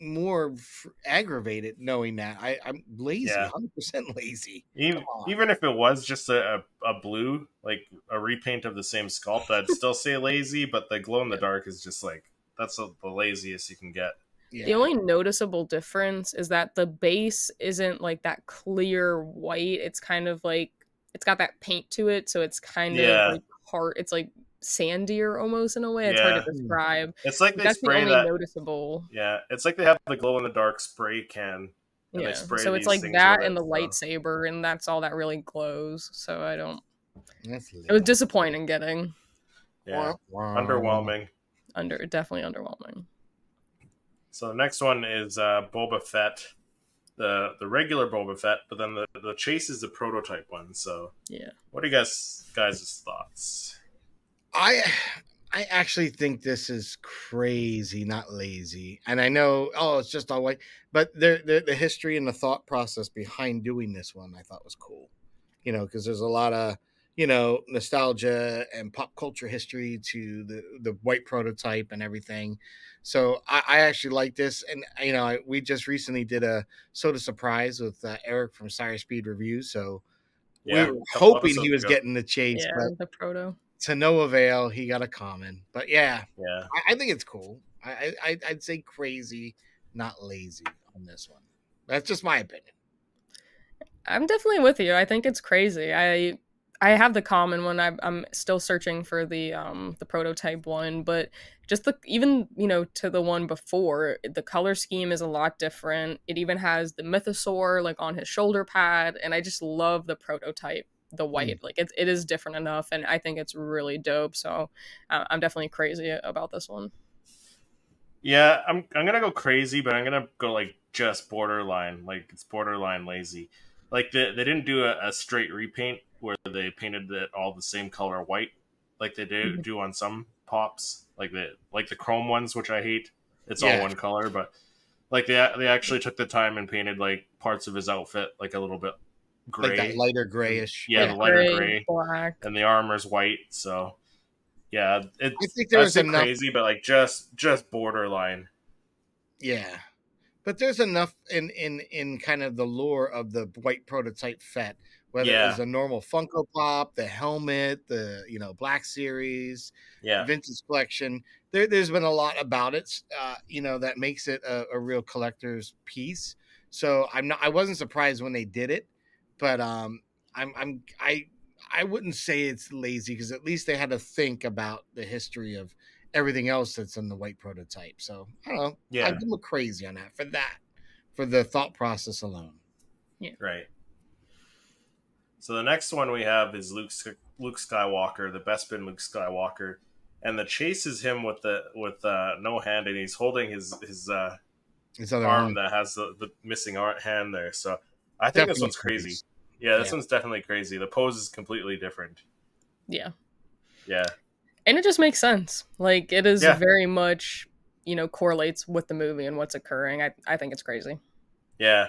more f- aggravated knowing that. I I'm lazy. Yeah. Hundred percent lazy. Even, even if it was just a, a, a blue, like a repaint of the same sculpt, I'd still say lazy, but the glow in the dark is just like, that's the the laziest you can get. Yeah. The only noticeable difference is that the base isn't like that clear white. It's kind of like it's got that paint to it, so it's kind Yeah. of like hard. It's like sandier almost in a way. It's hard to describe. It's like they That's the spray only that. noticeable. Yeah, it's like they have the glow in the dark spray can. And they Yeah. spray So it's like that with and the so- lightsaber, and that's all that really glows. So I don't. It was disappointing getting Yeah, Wah, wah. underwhelming. under. Definitely underwhelming. So the next one is uh, Boba Fett, the the regular Boba Fett, but then the the chase is the prototype one. So Yeah. what are you guys guys' thoughts? I I actually think this is crazy, not lazy. And I know, oh, it's just all white, but the the, the history and the thought process behind doing this one, I thought was cool. You know, because there's a lot of you know nostalgia and pop culture history to the the white prototype and everything. So I, I actually like this, and you know, I, we just recently did a soda surprise with uh, Eric from Sire Speed Reviews. So Yeah, we were hoping he was ago. getting the chase, Yeah, but the proto. To no avail. He got a common, but yeah, Yeah, I, I think it's cool. I, I I- I'd say crazy, not lazy on this one. That's just my opinion. I'm definitely with you. I think it's crazy. I I have the common one. I, I'm still searching for the um the prototype one, but just the even you know to the one before, the color scheme is a lot different. It even has the mythosaur like on his shoulder pad, and I just love the prototype, the white. Like it it is different enough, and I think it's really dope. So uh, I'm definitely crazy about this one. yeah. I'm I'm gonna go crazy, but I'm gonna go like just borderline, like it's borderline lazy. Like they they didn't do a, a straight repaint where they painted it all the same color white, like they do Mhm. do on some pops, like the like the chrome ones, which I hate. It's Yeah. all one color, but like they they actually took the time and painted like parts of his outfit like a little bit gray. Like that lighter grayish. Yeah, Like the lighter gray. black. and the armor's white. So yeah, it's I think there was enough- crazy, but like just just borderline. Yeah. But there's enough in in in kind of the lore of the white prototype Fett, whether Yeah. it was a normal Funko Pop, the helmet, the you know Black Series, Yeah, vintage collection. There, there's been a lot about it, uh, you know, that makes it a, a real collector's piece. So I'm not, I wasn't surprised when they did it, but um, I'm, I'm, I, I wouldn't say it's lazy because at least they had to think about the history of everything else that's in the white prototype. So I don't know. Yeah. I'd give them crazy on that for that, for the thought process alone. Yeah, right. So the next one we have is Luke Luke Skywalker, the Bespin Luke Skywalker, and the chase is him with the with uh, no hand, and he's holding his his uh, His other arm arm. that has the, the missing ar- hand there. So I think this Definitely one's crazy. Yeah, this Yeah. one's definitely crazy. The pose is completely different. Yeah. Yeah, and it just makes sense like it is Yeah. very much you know correlates with the movie and what's occurring i, I think it's crazy yeah.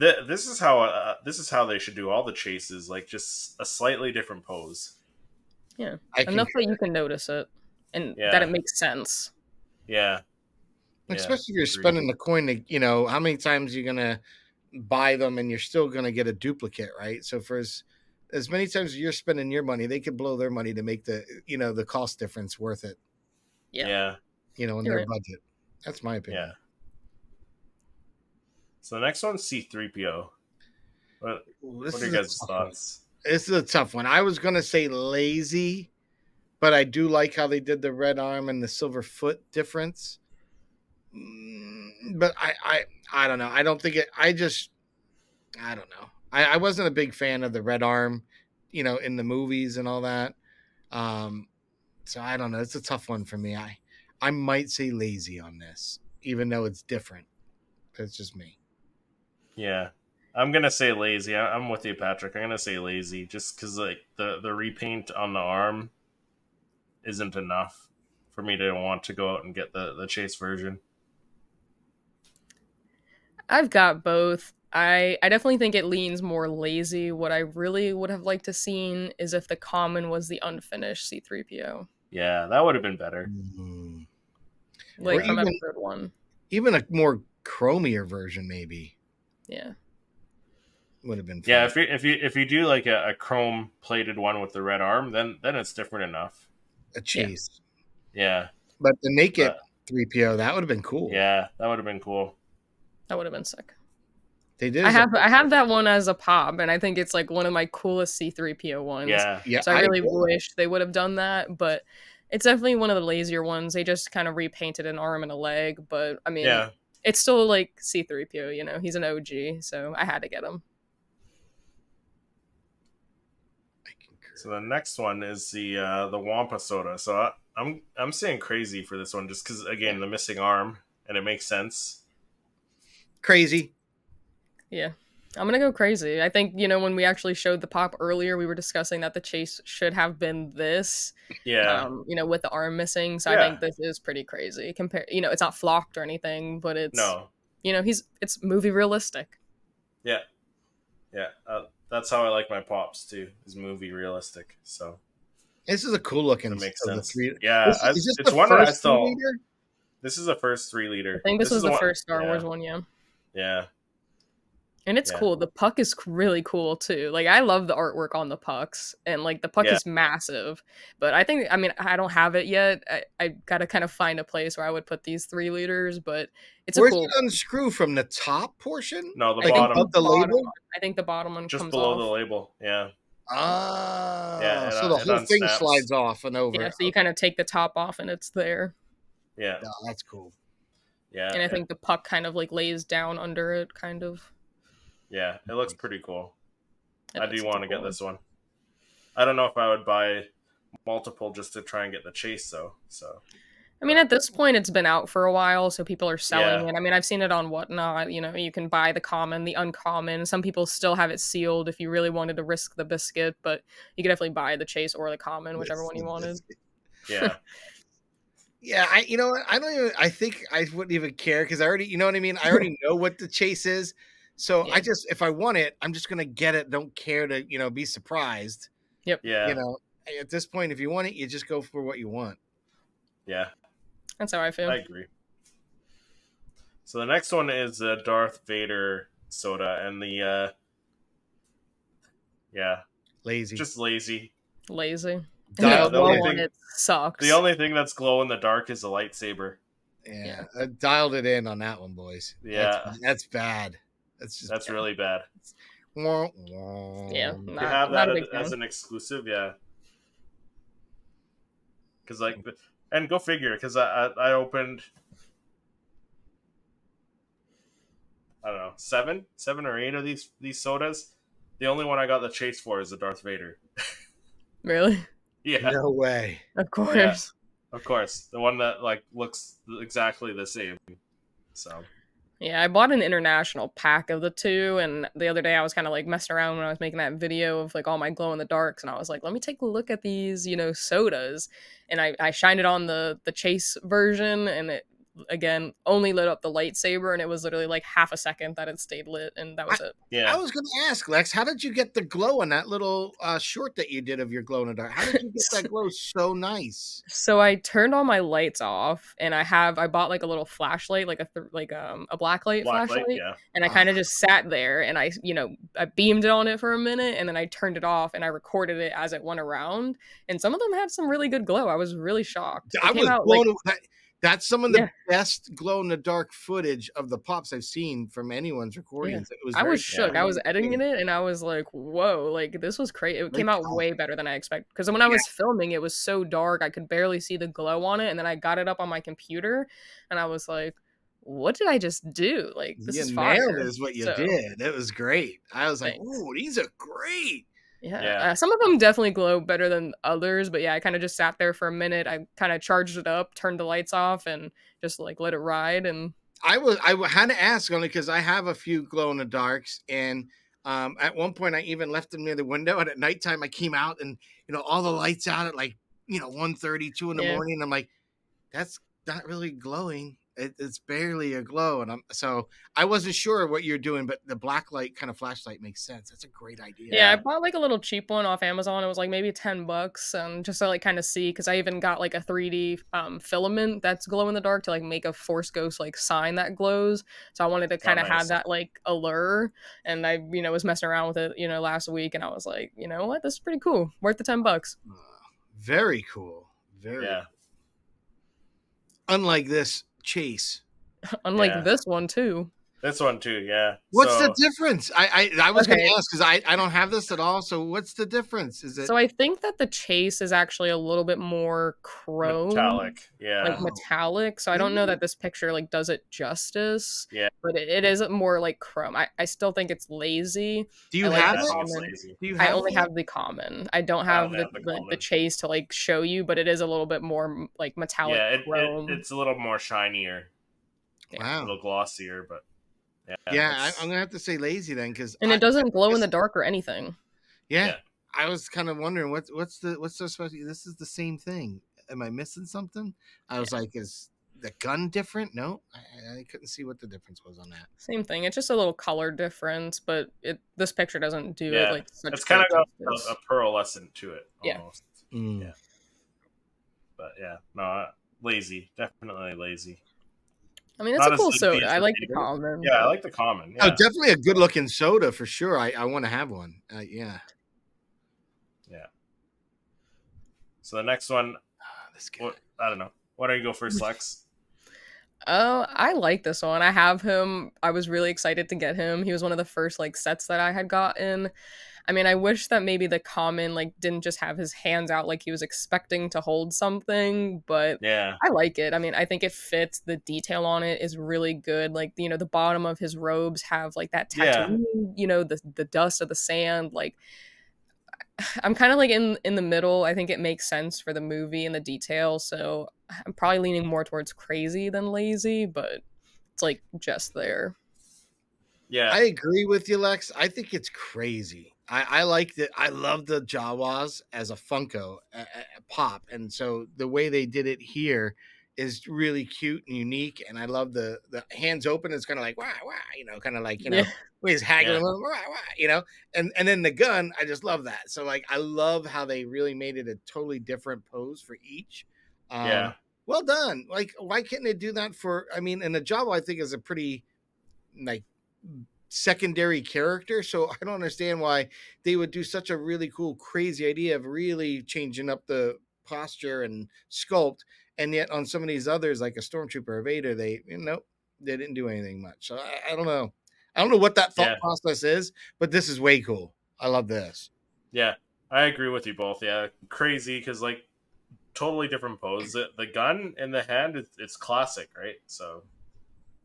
Th- this is how uh, this is how they should do all the chases, like just a slightly different pose. I enough that you can notice it and Yeah. that it makes sense Yeah, Yeah, especially if you're spending the coin to you know how many times you're gonna buy them and you're still gonna get a duplicate right so for as as many times as you're spending your money, they could blow their money to make the you know the cost difference worth it. Yeah. yeah. You know, in You're their right. budget. That's my opinion. Yeah. So the next one's C3PO. What, this what are is your guys' tough one. thoughts? This is a tough one. I was gonna say lazy, but I do like how they did the red arm and the silver foot difference. Mm, But I, I, I don't know. I don't think it. I just, I don't know. I, I wasn't a big fan of the red arm, you know, in the movies and all that. Um, so I don't know. It's a tough one for me. I, I might say lazy on this, even though it's different. That's just me. Yeah. I'm gonna say lazy. I- I'm with you, Patrick. I'm gonna say lazy, just because like the the repaint on the arm isn't enough for me to want to go out and get the the chase version. I've got both. I I definitely think it leans more lazy. What I really would have liked to seen is if the common was the unfinished C3PO. Yeah, that would have been better. Mm. Like Or from even- episode one. Even a more chromier version, maybe Yeah. would have been. Fun. Yeah, if you if you if you do like a, a chrome plated one with the red arm, then then it's different enough. a chase. Yeah, But the naked three PO that would have been cool. yeah, that would have been cool. That would have been sick. they did. I have I have that one as a pop, and I think it's like one of my coolest C3PO ones. Yeah, Yeah, So I really agree. wish they would have done that, but it's definitely one of the lazier ones. They just kind of repainted an arm and a leg, but I mean, yeah. it's still like C3PO, you know, he's an OG, so I had to get him. So the next one is the uh, the Wampa soda. So I, I'm I'm saying crazy for this one, just because again the missing arm, and it makes sense. Crazy. Yeah. I'm gonna go crazy. I think, you know, when we actually showed the pop earlier, we were discussing that the chase should have been this. Yeah, Um, you know, with the arm missing. So Yeah. I think this is pretty crazy. Compare you know, it's not flocked or anything, but it's no, you know, he's it's movie realistic. yeah, yeah. Uh, that's how I like my pops too. Is movie realistic, so This is a cool looking. it makes sense. three- Yeah, This- I- is this it's the one that I first still. This is the first three liter. I think this, was is the first Star yeah, Wars one, yeah. Yeah, And it's Yeah. cool. The puck is really cool too. Like I love the artwork on the pucks, and like the puck Yeah. is massive. But I think I mean I don't have it yet. I, I got to kind of find a place where I would put these three liters. But it's Where's a cool. it unscrew from the top portion? no, the Like bottom, above the label? one- I think the bottom one just comes below off. the label. Yeah, Ah, Yeah, it so the it whole thing unsnaps. slides off and over. Yeah, so you kind of take the top off and it's there. yeah, Oh, that's cool. Yeah. and I think the puck kind of like lays down under it, kind of. yeah, it looks pretty cool. It I do want to cool. get this one. I don't know if I would buy multiple just to try and get the chase though. So I mean, at this point, it's been out for a while, so people are selling Yeah. it. I mean, I've seen it on whatnot. You know, you can buy the common, the uncommon. Some people still have it sealed if you really wanted to risk the biscuit, but you could definitely buy the chase or the common, whichever one you wanted. yeah, Yeah, I you know what? I don't even I think I wouldn't even care because I already you know what I mean? I already know what the chase is. So Yeah. I just if I want it, I'm just gonna get it. Don't care to, you know, be surprised. Yep. Yeah, You know, at this point, if you want it, you just go for what you want. yeah. That's how I feel. I agree. So the next one is uh, Darth Vader soda, and the uh, yeah, Lazy. just lazy. Lazy. Dial the the only glow thing- on it sucks. The only thing that's glow in the dark is a lightsaber. yeah, I dialed it in on that one, boys. Yeah. that's, that's bad. That's just That's bad. really bad. Wah, wah. Yeah, To Not- have that a big as an exclusive, yeah. Because like, mm. and go figure. Because I, I I opened. I don't know seven, seven or eight of these these sodas. The only one I got the chase for is the Darth Vader. really? Yeah, No way. Of course. of course, the one that like looks exactly the same. So Yeah, I bought an international pack of the two, and the other day I was kind of like messing around when I was making that video of like all my glow in the darks, and I was like, let me take a look at these, you know, sodas, and I I shined it on the the Chase version, and it again only lit up the lightsaber, and it was literally like half a second that it stayed lit, and that was it. Yeah. I was going to ask Lex, how did you get the glow on that little uh, short that you did of your glow in the dark? How did you get that glow so nice? So I turned all my lights off, and I have I bought like a little flashlight, like a th- like um a blacklight Black light, flashlight, yeah. and I kind of just sat there and I you know I beamed it on it for a minute, and then I turned it off and I recorded it as it went around, and some of them had some really good glow. I was really shocked. It I came was out, blown like, away. That, that's some of the Yeah. best glow in the dark footage of the pops I've seen from anyone's recordings. It was I was shook. yeah. I was editing it and I was like, "Whoa!" Like this was crazy. It Great came out job. way better than I expected. Because when I was filming, it was so dark I could barely see the glow on it, and then I got it up on my computer, and I was like, "What did I just do? Like this you is fire." it is what you So, did. It was great. I was like. "Ooh, these are great." Yeah, Yeah. Uh, some of them definitely glow better than others, but yeah, I kind of just sat there for a minute. I kind of charged it up, turned the lights off, and just like let it ride. And I was I had to ask only because I have a few glow in the darks, and um, at one point I even left them near the window, and at nighttime I came out and you know all the lights out at like you know 1.30, 2 in the Yeah. morning. I'm like, that's not really glowing. It, it's barely a glow, and I'm so I wasn't sure what you're doing, but the black light kind of flashlight makes sense. That's a great idea. yeah, I bought like a little cheap one off Amazon. It was like maybe ten bucks, and just to like kind of see. Because I even got like a 3D um, filament that's glow in the dark to like make a Force Ghost like sign that glows. So I wanted to kind of nice. have that like allure, and I you know was messing around with it you know last week, and I was like, you know what, this is pretty cool, worth the ten bucks. Uh, very cool. Very. Yeah. Unlike this chase. Unlike Yeah. this one too. This one too, yeah. What's So- the difference? I I, I was going to ask because I, I don't have this at all. So what's the difference? Is it So I think that the chase is actually a little bit more chrome. metallic? Yeah. like metallic. So I don't know that this picture like does it justice. Yeah. But it, it is more like chrome. I, I still think it's lazy. do you I have that it? I think it's common. lazy. Do you I only it? have the common. I don't I have only the, have the the, the, chase to like show you, but it is a little bit more like metallic Yeah, it, chrome. it, it's a little more shinier, a Wow. little glossier, but yeah. Yeah, I, I'm gonna have to say lazy then because and it doesn't glow in the dark or anything. Yeah, Yeah. I was kind of wondering what's what's the what's so special. This is the same thing. Am I missing something? I was like, is the gun different? No, I, I couldn't see what the difference was on that. Same thing. It's just a little color difference, but it this picture doesn't do Yeah, it like such it's kind of great a, a pearlescent to it Yeah. Mm. Yeah. But yeah, no, uh, lazy, definitely lazy. I mean, it's not a cool soda. I like the common. Yeah, I like the common. Oh, definitely a good looking soda for sure. I, I want to have one. Uh, yeah. So the next one, Ah, this guy. what, I don't know. Why don't you go first, Lex? Oh, I like this one. I have him. I was really excited to get him. He was one of the first like sets that I had gotten. I mean, I wish that maybe the common like didn't just have his hands out like he was expecting to hold something, but Yeah, I like it. I mean, I think it fits. The detail on it is really good. Like, you know, the bottom of his robes have like that Yeah. tattoo, you know, the the dust of the sand like I'm kind of like in in the middle. I think it makes sense for the movie and the detail, so I'm probably leaning more towards crazy than lazy, but it's like just there. yeah, I agree with you, Lex. I think it's crazy. I, I like that. I love the Jawas as a Funko a, a- pop, and so the way they did it here is really cute and unique. And I love the the hands open. It's kind of like wow, wow, you know, kind of like you know, Yeah. he's haggling, Yeah. wah, wah, you know, and and then the gun. I just love that. So like, I love how they really made it a totally different pose for each. Um, Yeah. Well done. Like, why can't they do that for? I mean, and the Jawa I think is a pretty like secondary character. So I don't understand why they would do such a really cool, crazy idea of really changing up the posture and sculpt. And yet on some of these others, like a stormtrooper or Vader, they you know they didn't do anything much. So I, I don't know. I don't know what that thought Yeah. process is, but this is way cool. I love this. yeah. I agree with you both. Yeah, crazy because like totally different pose. The, the gun in the hand, it's, it's classic, right? So,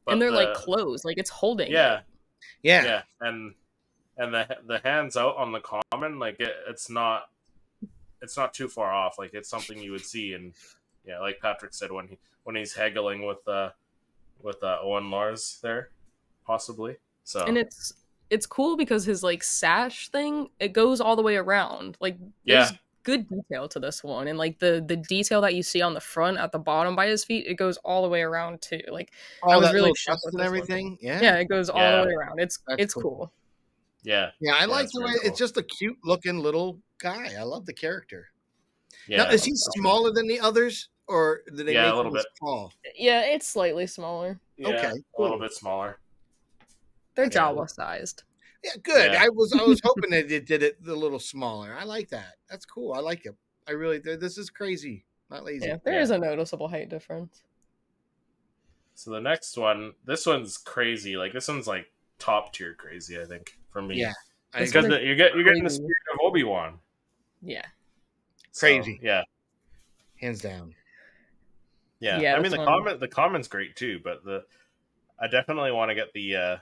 but and they're like closed, like it's holding. it. Yeah, Yeah. yeah, and and the the hands out on the common, like it, it's not it's not too far off. Like it's something you would see, and yeah, like Patrick said when he when he's haggling with uh with uh, Owen Lars there, possibly. So and it's it's cool because his like sash thing it goes all the way around like Yeah. There's good detail to this one, and like the the detail that you see on the front at the bottom by his feet, it goes all the way around too. Like All was that really shocked with and this one. everything. Yeah. yeah, it goes all Yeah. the way around. It's That's it's cool. cool. Yeah, Yeah, I like it's the way very cool. it's just a cute looking little guy. I love the character. yeah. Now, is he smaller than the others, or did they Yeah, a little him bit. tall? Yeah, it's slightly smaller. Yeah, Okay, a cool. little bit smaller. They're Yeah. Jawa sized. Yeah, good. Yeah. I was I was hoping that it did it a little smaller. I like that. That's cool. I like it. I really. This is crazy. Not lazy. Yeah, there Yeah. is a noticeable height difference. So the next one, this one's crazy. Like this one's like top tier crazy. I think for me. Yeah, I because one the, you get you're getting the spirit of Obi Wan. Yeah, Crazy. yeah, hands down. yeah. Yeah, I mean the one- comment the comment's great too, but the I definitely want to get the uh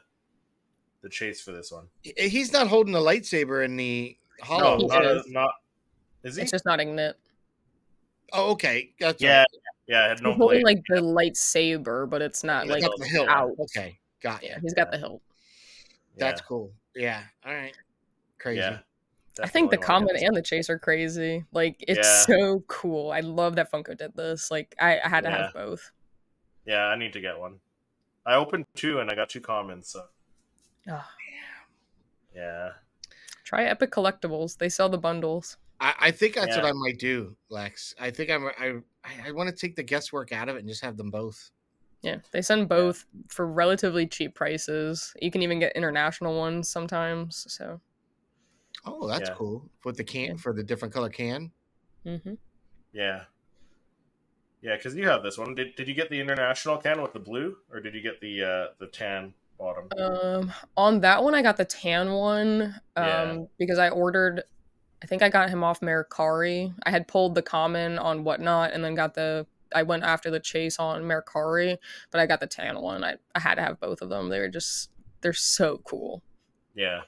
the chase for this one. He's not holding a lightsaber in the hollow. No, not, is. not is he? it's just not ignite. Oh, okay. That's yeah, yeah. I had no He's holding blade. like the lightsaber, but it's not He's like got the hilt. out. Okay, got Yeah, you. he's got the hilt. That's yeah, cool. Yeah. All right. Crazy. yeah. I think the Definitely wanna comment and the chase are crazy. Like it's Yeah. so cool. I love that Funko did this. Like I, I had to have both. Yeah, I need to get one. I opened two and I got two comments. So Ah, yeah, try Epic Collectibles. They sell the bundles. I, I think that's what I might do, Lex. I think I'm. I I, I want to take the guesswork out of it and just have them both. Yeah, they send both for relatively cheap prices. You can even get international ones sometimes. So, Oh, that's Yeah. cool. With the can Yeah. for the different color can. Mm-hmm. yeah, yeah. Because you have this one. Did Did you get the international can with the blue, or did you get the uh the tan bottom? um, on that one, I got the tan one. Um, Yeah. because I ordered. I think I got him off Mercari. I had pulled the common on whatnot, and then got the. I went after the chase on Mercari, but I got the tan one. I, I had to have both of them. They were just they're so cool. Yeah.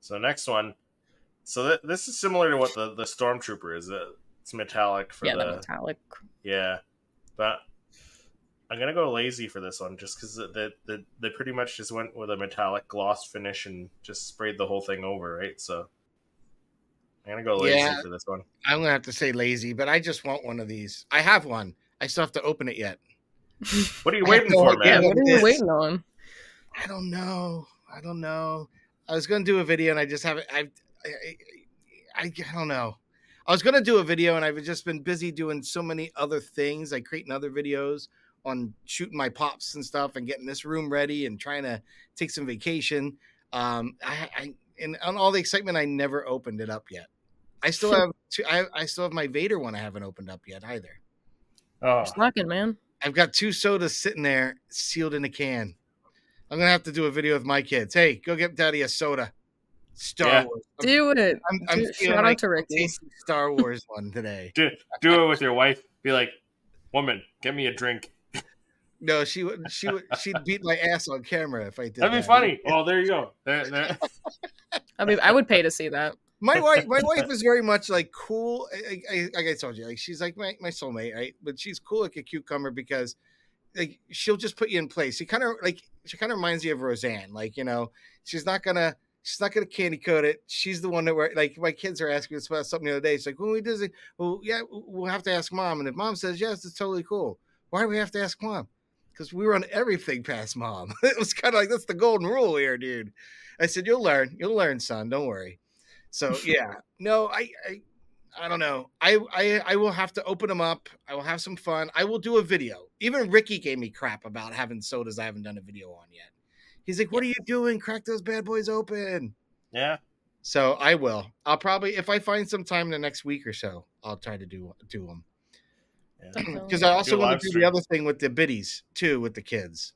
So next one. So th- this is similar to what the the stormtrooper is. It's metallic for yeah, the the metallic. yeah, but I'm gonna go lazy for this one just because the, the they pretty much just went with a metallic gloss finish and just sprayed the whole thing over, right? So I'm gonna go lazy Yeah. for this one. I'm gonna have to say lazy, but I just want one of these. I have one. I still have to open it yet. What are you waiting for, idea Yeah, man? what what are you waiting on? I don't know. I don't know. I was gonna do a video and I just haven't. I, I, I, I don't know. I was gonna do a video and I've just been busy doing so many other things, like creating other videos on shooting my pops and stuff, and getting this room ready and trying to take some vacation. Um, I, I and on all the excitement, I never opened it up yet. I still have. Two, I, I still have my Vader one. I haven't opened up yet either. Oh, Slacking, man. I've got two sodas sitting there sealed in a can. I'm gonna have to do a video with my kids. Hey, go get daddy a soda. Star Yeah. Wars. I'm, Do it. I'm, I'm Do- feeling Shout like out to Ricky. tasty Star Wars one today. do do it with your wife. Be like, woman, get me a drink. No, she would. She would. She'd beat my ass on camera if I did. That'd be that. funny. Oh, there you go. There, there. I mean, I would pay to see that. My wife. My wife is very much like cool. I, I, like I told you, like she's like my, my soulmate, right? But she's cool like a cucumber because like she'll just put you in place. She kind of like she kind of reminds you of Roseanne. Like you know, she's not gonna she's not gonna candy coat it. She's the one that we're like my kids are asking us about something the other day. It's like when we do it, well, yeah, we'll have to ask mom, and if mom says yes, it's totally cool. Why do we have to ask mom? Because we run everything past mom. it was kind of like that's the golden rule here, dude. I said you'll learn, you'll learn, son. Don't worry. So yeah, no, I, I I don't know. I, I I will have to open them up. I will have some fun. I will do a video. Even Ricky gave me crap about having sodas I haven't done a video on yet. He's like, "What are you doing? Crack those bad boys open." Yeah. So I will. I'll probably if I find some time in the next week or so, I'll try to do do them. Yeah. Because I also want to do stream. the other thing with the biddies too, with the kids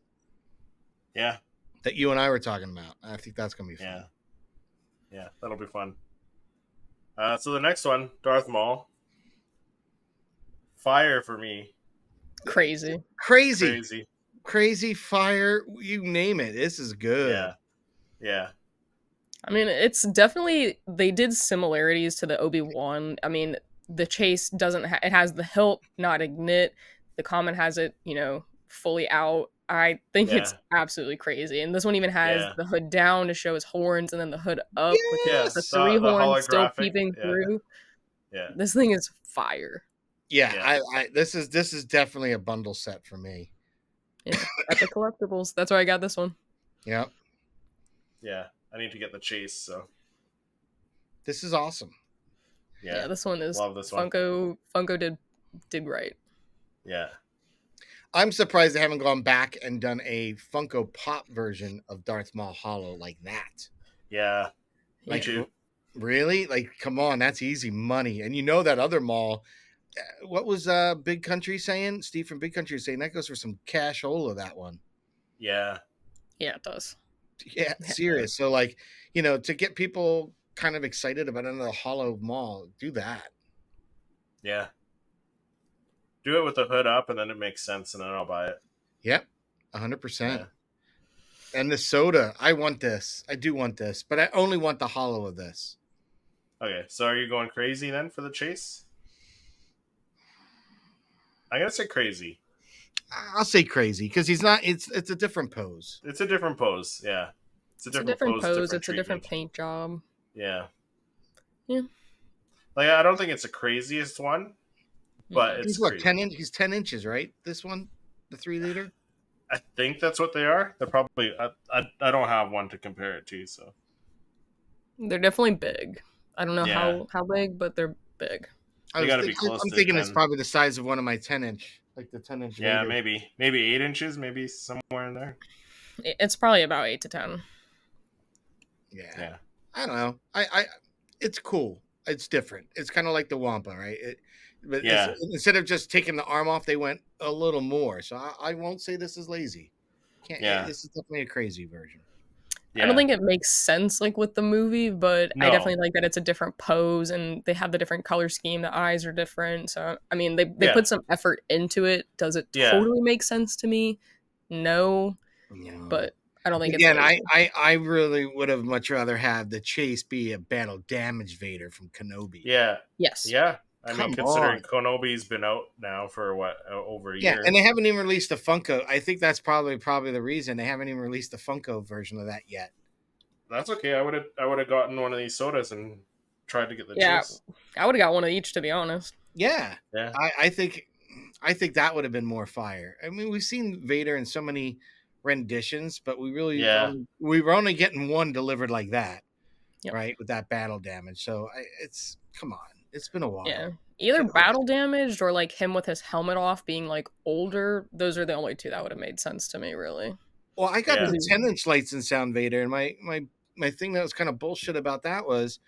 Yeah. that you and I were talking about. I think that's gonna be fun. Yeah. Yeah. That'll be fun. Uh, so the next one, Darth Maul. Fire for me. Crazy. Crazy, Crazy. crazy fire. You name it. This is good. Yeah. Yeah. I mean, it's definitely they did similarities to the Obi Wan. I mean, the chase doesn't. Ha- it has the hilt, not ignite. The common has it, you know, fully out. I think it's absolutely crazy. And this one even has Yeah. the hood down to show his horns and then the hood up with Yes, the the- three the horns still peeping yeah. through. Yeah. This thing is fire. Yeah, Yeah. I, I this is this is definitely a bundle set for me. yeah, At the collectibles. That's where I got this one. Yep. Yeah. I need to get the chase, so This is awesome. Yeah, yeah. this one is Love this one. Funko Funko did did right. Yeah. I'm surprised they haven't gone back and done a Funko Pop version of Darth Maul Hollow like that. Yeah. Me Like, too. Really? Like, come on, that's easy money. And you know that other Maul. uh, What was uh Big Country saying? Steve from Big Country was saying that goes for some cash of that one. Yeah. Yeah, it does. Yeah, serious. So like, you know, to get people kind of excited about another Holo Maul, do that. Yeah. Do it with the hood up and then it makes sense and then I'll buy it. Yep, hundred percent. Yeah. And the soda, I want this. I do want this, but I only want the hollow of this. Okay, so are you going crazy then for the chase? I gotta say crazy. I'll say crazy because he's not. It's it's a different pose. It's a different pose, yeah. It's a It's a different, different pose, pose, it's a different paint job. Yeah. Yeah. Like I don't think it's the craziest one, but mm-hmm. it's he's what crazy. ten inch? He's ten inches, right? This one, the three liter. I think that's what they are. They're probably. I, I, I don't have one to compare it to, so They're definitely big. I don't know Yeah. how how big, but they're big. I They was gotta be thinking, close I'm to thinking it's probably the size of one of my ten inch, like the ten inch. yeah, Vader. maybe maybe eight inches, maybe somewhere in there. It's probably about eight to ten. Yeah. Yeah, I don't know. I, I, it's cool. It's different. It's kind of like the Wampa, right? It, but Yeah. instead of just taking the arm off, they went a little more. So I, I won't say this is lazy. Can't. Eh, yeah. This is definitely a crazy version. yeah. I don't think it makes sense like with the movie, but I definitely like that it's a different pose and they have the different color scheme. The eyes are different, so I mean they they Yeah. put some effort into it. Does it Yeah. totally make sense to me? No, but I don't think again, it's I. I, I really would have much rather had the chase be a battle damage Vader from Kenobi. Yeah, yes, yeah. I Come mean, considering on. Kenobi's been out now for what uh, over a Yeah, year. and they haven't even released the Funko. I think that's probably probably the reason they haven't even released the Funko version of that yet. That's okay. I would have I would have gotten one of these sodas and tried to get the Yeah. chase. I would have got one of each to be honest. Yeah, Yeah, I, I think I think that would have been more fire. I mean, we've seen Vader in so many renditions, but we really Yeah. only- we were only getting one delivered like that, Yep. right? With that battle damage. So I, it's come on, it's been a while. Yeah, either battle damaged or like him with his helmet off, being like older. Those are the only two that would have made sense to me. Really. Well, I got Yeah. the 10 inch lights and sound Vader, and my my my thing that was kind of bullshit about that was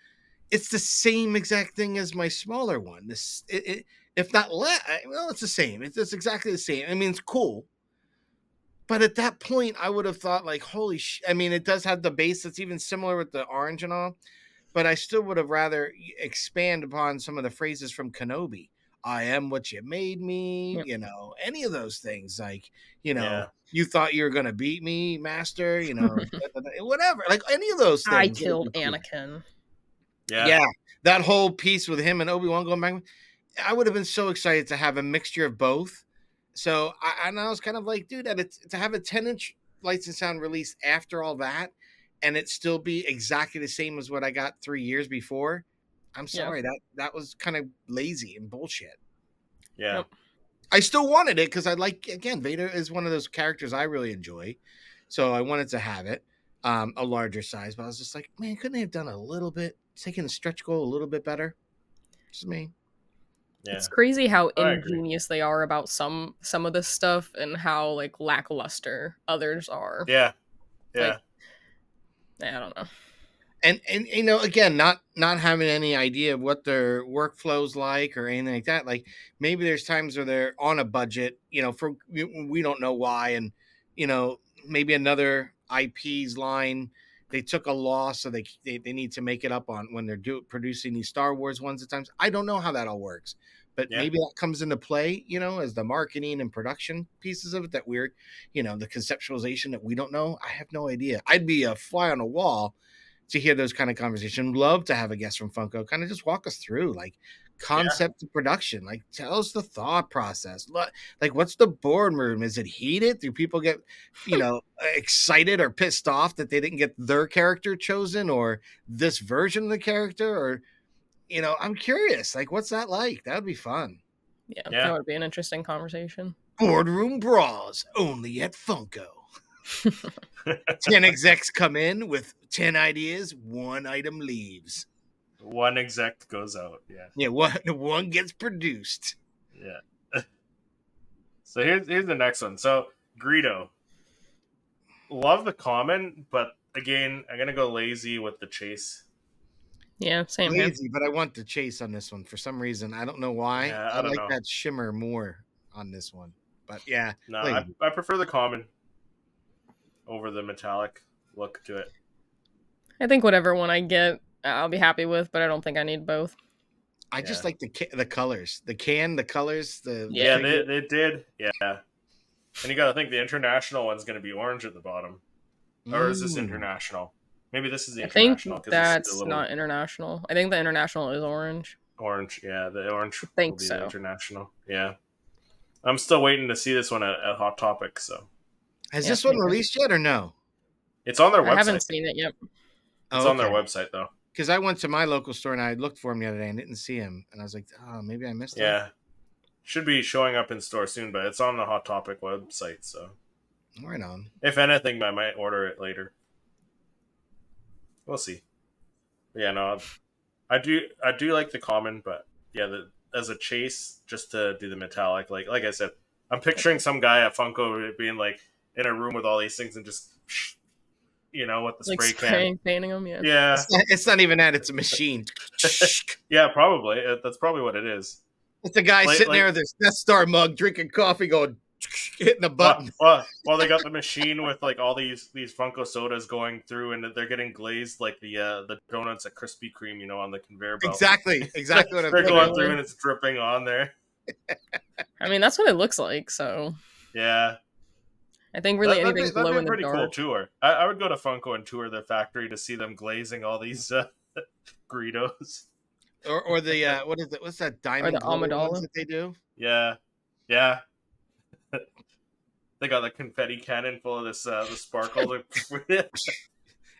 it's the same exact thing as my smaller one. This it, it if not less, well, it's the same. It's, it's exactly the same. I mean, it's cool. But at that point, I would have thought like, holy sh! I mean, it does have the base that's even similar with the orange and all, but I still would have rather expand upon some of the phrases from Kenobi. I am what you made me. Yep. You know, any of those things, like you know, Yeah. you thought you were gonna beat me, master. You know, whatever. Like any of those things. I killed. Anakin. yeah, Yeah. that whole piece with him and Obi Wan going back. I would have been so excited to have a mixture of both. So I, and I was kind of like, dude, that it's, to have a 10 inch lights and sound release after all that, and it still be exactly the same as what I got three years before. I'm Yeah. sorry that that was kind of lazy and bullshit. yeah. Yep. I still wanted it because I like again Vader is one of those characters I really enjoy, so I wanted to have it um, a larger size. But I was just like, man, couldn't they have done a little bit, taking the stretch goal a little bit better? Just me. Yeah. It's crazy how I agree. ingenious they are about some some of this stuff and how like lackluster others are. Yeah. Yeah. Like- I don't know. And and you know, again, not not having any idea of what their workflows like or anything like that. Like maybe there's times where they're on a budget, you know, for we, we don't know why, and you know, maybe another IP's line they took a loss, so they, they they need to make it up on when they're do, producing these Star Wars ones at times. I don't know how that all works, but Yeah. maybe that comes into play, you know, as the marketing and production pieces of it that we're, you know, the conceptualization that we don't know. I have no idea. I'd be a fly on a wall to hear those kind of conversations. Love to have a guest from Funko kind of just walk us through, like, concept to production. Like, tell us the thought process. Like, what's the boardroom? Is it heated? Do people get, you know, excited or pissed off that they didn't get their character chosen or this version of the character? Or, you know, I'm curious. Like, what's that like? That would be fun. Yeah, Yeah. that would be an interesting conversation. Boardroom bras only at Funko. 10 execs come in with 10 ideas, one item leaves. One exec goes out. Yeah. Yeah, one, one gets produced. Yeah. so here's here's the next one. So Greedo. Love the common, but again, I'm gonna go lazy with the chase. Yeah, same here. Lazy, but I want the chase on this one for some reason. I don't know why. Yeah, I I, don't like know. that shimmer more on this one. But yeah, No, I, I prefer the common over the metallic look to it. I think whatever one I get, I'll be happy with, but I don't think I need both. I just like the the colors, the can, the colors, the the Yeah, they, figure. they did. Yeah. And you got to think the international one's going to be orange at the bottom. Or is this international? Maybe this is the I think international. 'cause this is that's little not international. I think the international is orange. orange. Yeah, the orange think will be so. the international. Yeah. I'm still waiting to see this one at, at Hot Topic. So Has Yeah, this one released yet or no? it's on their website. I haven't seen it yet. Oh, it's on their website though. Because I went to my local store and I looked for him the other day and didn't see him, and I was like, oh, maybe I missed it. Yeah. Should be showing up in store soon, but it's on the Hot Topic website. So right on. if anything, I might order it later. We'll see. But yeah, no, I do. I do like the common, but yeah, the as a chase, just to do the metallic, like like I said, I'm picturing some guy at Funko being like in a room with all these things and just, you know, with the Like spray can. spraying, painting them. Yeah. Yeah, It's not, it's not even that; it's a machine. yeah, probably. That's probably what it is. It's a guy Like- sitting like- there with his Death Star mug, drinking coffee, going hitting a button. Well, well, well, they got the machine with like all these these Funko sodas going through, and they're getting glazed like the uh, the donuts at Krispy Kreme, you know, on the conveyor belt. Exactly, exactly what I'm They're thinking. going through and it's dripping on there. I mean, that's what it looks like. So Yeah, I think really That- that'd be- anything that'd glow be a in the pretty cool tour. I, I would go to Funko and tour their factory to see them glazing all these uh, Greedos. Or, or the uh, what is it? What's that diamond the glitter ones Amidala. that they do? Yeah, yeah. They got the confetti cannon full of this uh, the sparkle.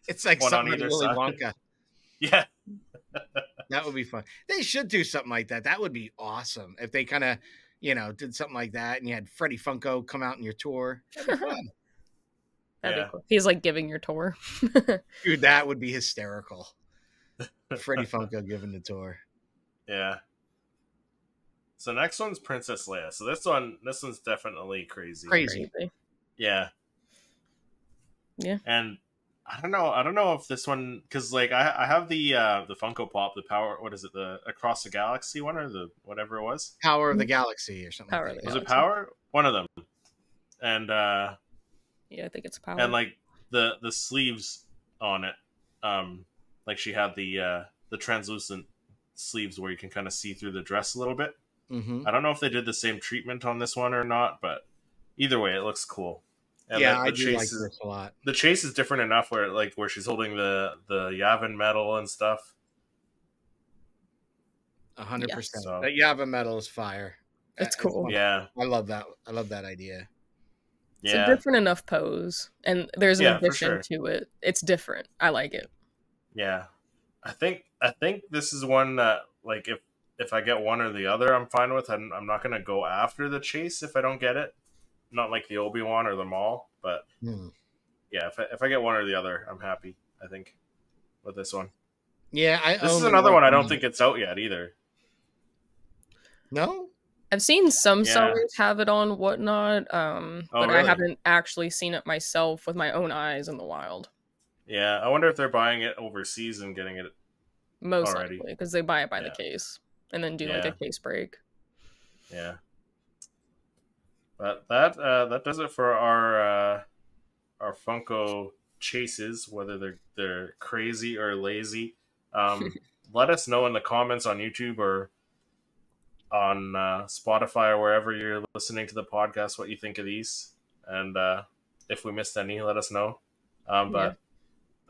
It's like One something out of either Willy side. Wonka. yeah, That would be fun. They should do something like that. That would be awesome if they kind of, you know, did something like that, and you had Freddie Funko come out in your tour. That'd be fun. That'd Yeah. be cool. He's like giving your tour. Dude, that would be hysterical. Freddie Funko giving the tour. yeah. So next one's Princess Leia. So this one, this one's definitely crazy. Crazy. Crazy. Yeah. Yeah. And I don't know. I don't know if this one because like I I have the uh the Funko Pop, the power. What is it? The Across the Galaxy one or the whatever it was. Power of the Galaxy or something. Power like of that. Was the it Power? One of them. And uh Yeah, I think it's power. and like the the sleeves on it, um, like she had the uh the translucent sleeves where you can kind of see through the dress a little bit. Mhm. I don't know if they did the same treatment on this one or not, but either way, it looks cool. And yeah, the, I the do like chase is- this a lot. the chase is different enough where like where she's holding the the Yavin medal and stuff. A hundred Yes. percent. So- That Yavin medal is fire. It's cool. Yeah, I love that. I love that idea. it's a different enough pose, and there's an Yeah, addition sure. to it. It's different. I like it. yeah. I think I think this is one that like if if I get one or the other, I'm fine with. I'm, I'm not gonna go after the chase if I don't get it. Not like the Obi Wan or the Maul, but Hmm. yeah, if I, if I get one or the other, I'm happy. I think with this one. Yeah, I. This is another one I don't think it's out yet either. No. I've seen some Yeah. sellers have it on whatnot, um, Oh, but I haven't actually seen it myself with my own eyes in the wild. Yeah, I wonder if they're buying it overseas and getting it. Most Alrighty. likely, because they buy it by the case and then do like a case break. Yeah. But that uh, that does it for our uh, our Funko chases, whether they're they're crazy or lazy. Um, let us know in the comments on YouTube or on uh, Spotify or wherever you're listening to the podcast what you think of these, and uh, if we missed any, let us know. Um, but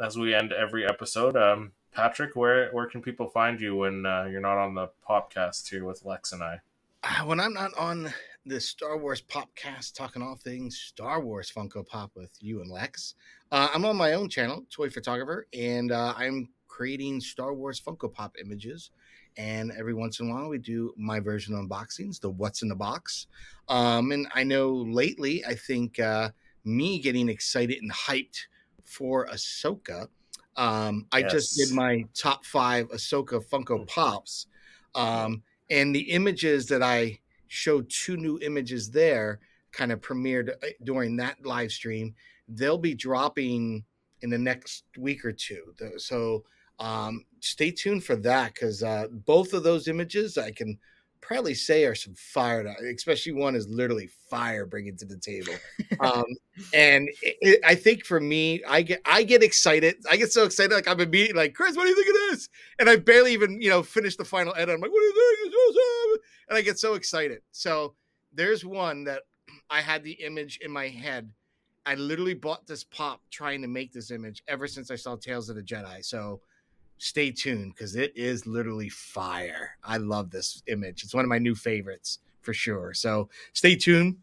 as we end every episode, um, Patrick, where where can people find you when uh, you're not on the podcast here with Lex and I? Uh, when I'm not on the Star Wars podcast talking all things Star Wars Funko Pop with you and Lex, uh, I'm on my own channel, Toy Photographer, and uh, I'm creating Star Wars Funko Pop images. And every once in a while, we do my version of unboxings, the What's in the Box. Um, and I know lately, I think uh, me getting excited and hyped for Ahsoka um, I yes. just did my top five Ahsoka Funko mm. Pops. Um, and the images that I showed two new images there kind of premiered uh, during that live stream. They'll be dropping in the next week or two. So um, stay tuned for that because uh, both of those images I can probably say are some fire, especially one is literally fire bringing to the table. um, and it, it, I think for me, I get I get excited. I get so excited, like I'm immediately like, Chris, what do you think of this? And I barely even you know finished the final edit. I'm like, what do you think? Awesome. And I get so excited. So there's one that I had the image in my head. I literally bought this pop trying to make this image ever since I saw Tales of the Jedi. So stay tuned because it is literally fire. I love this image. It's one of my new favorites for sure. So stay tuned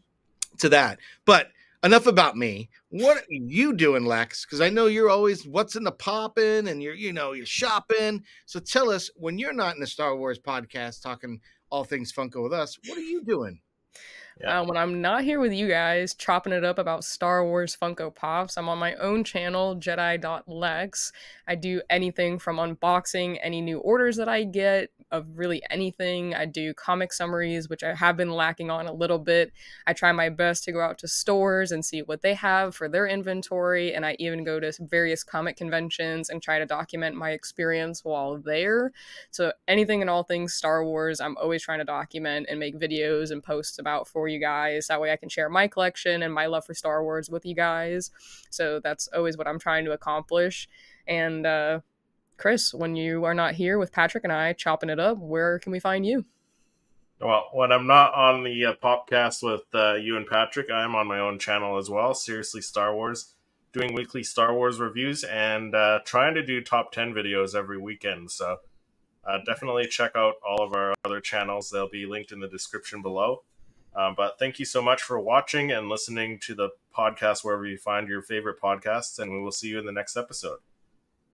to that. But enough about me. What are you doing, Lex? Because I know you're always what's in the popping and you're, you know, you're shopping. So tell us when you're not in the Star Wars podcast talking all things Funko with us, what are you doing? Yeah. Uh, when I'm not here with you guys chopping it up about Star Wars Funko Pops, I'm on my own channel, Jedi.lex. I do anything from unboxing any new orders that I get, of really anything. I do comic summaries, which I have been lacking on a little bit. I try my best to go out to stores and see what they have for their inventory, and I even go to various comic conventions and try to document my experience while there. So anything and all things Star Wars, I'm always trying to document and make videos and posts about for you guys. That way I can share my collection and my love for Star Wars with you guys. So that's always what I'm trying to accomplish. And uh, Chris, when you are not here with Patrick and I chopping it up, where can we find you? Well, when I'm not on the uh, podcast with uh, you and Patrick, I'm on my own channel as well. Seriously, Star Wars, doing weekly Star Wars reviews and uh, trying to do top 10 videos every weekend. So uh, definitely check out all of our other channels. They'll be linked in the description below. Um, but thank you so much for watching and listening to the podcast wherever you find your favorite podcasts, and we will see you in the next episode.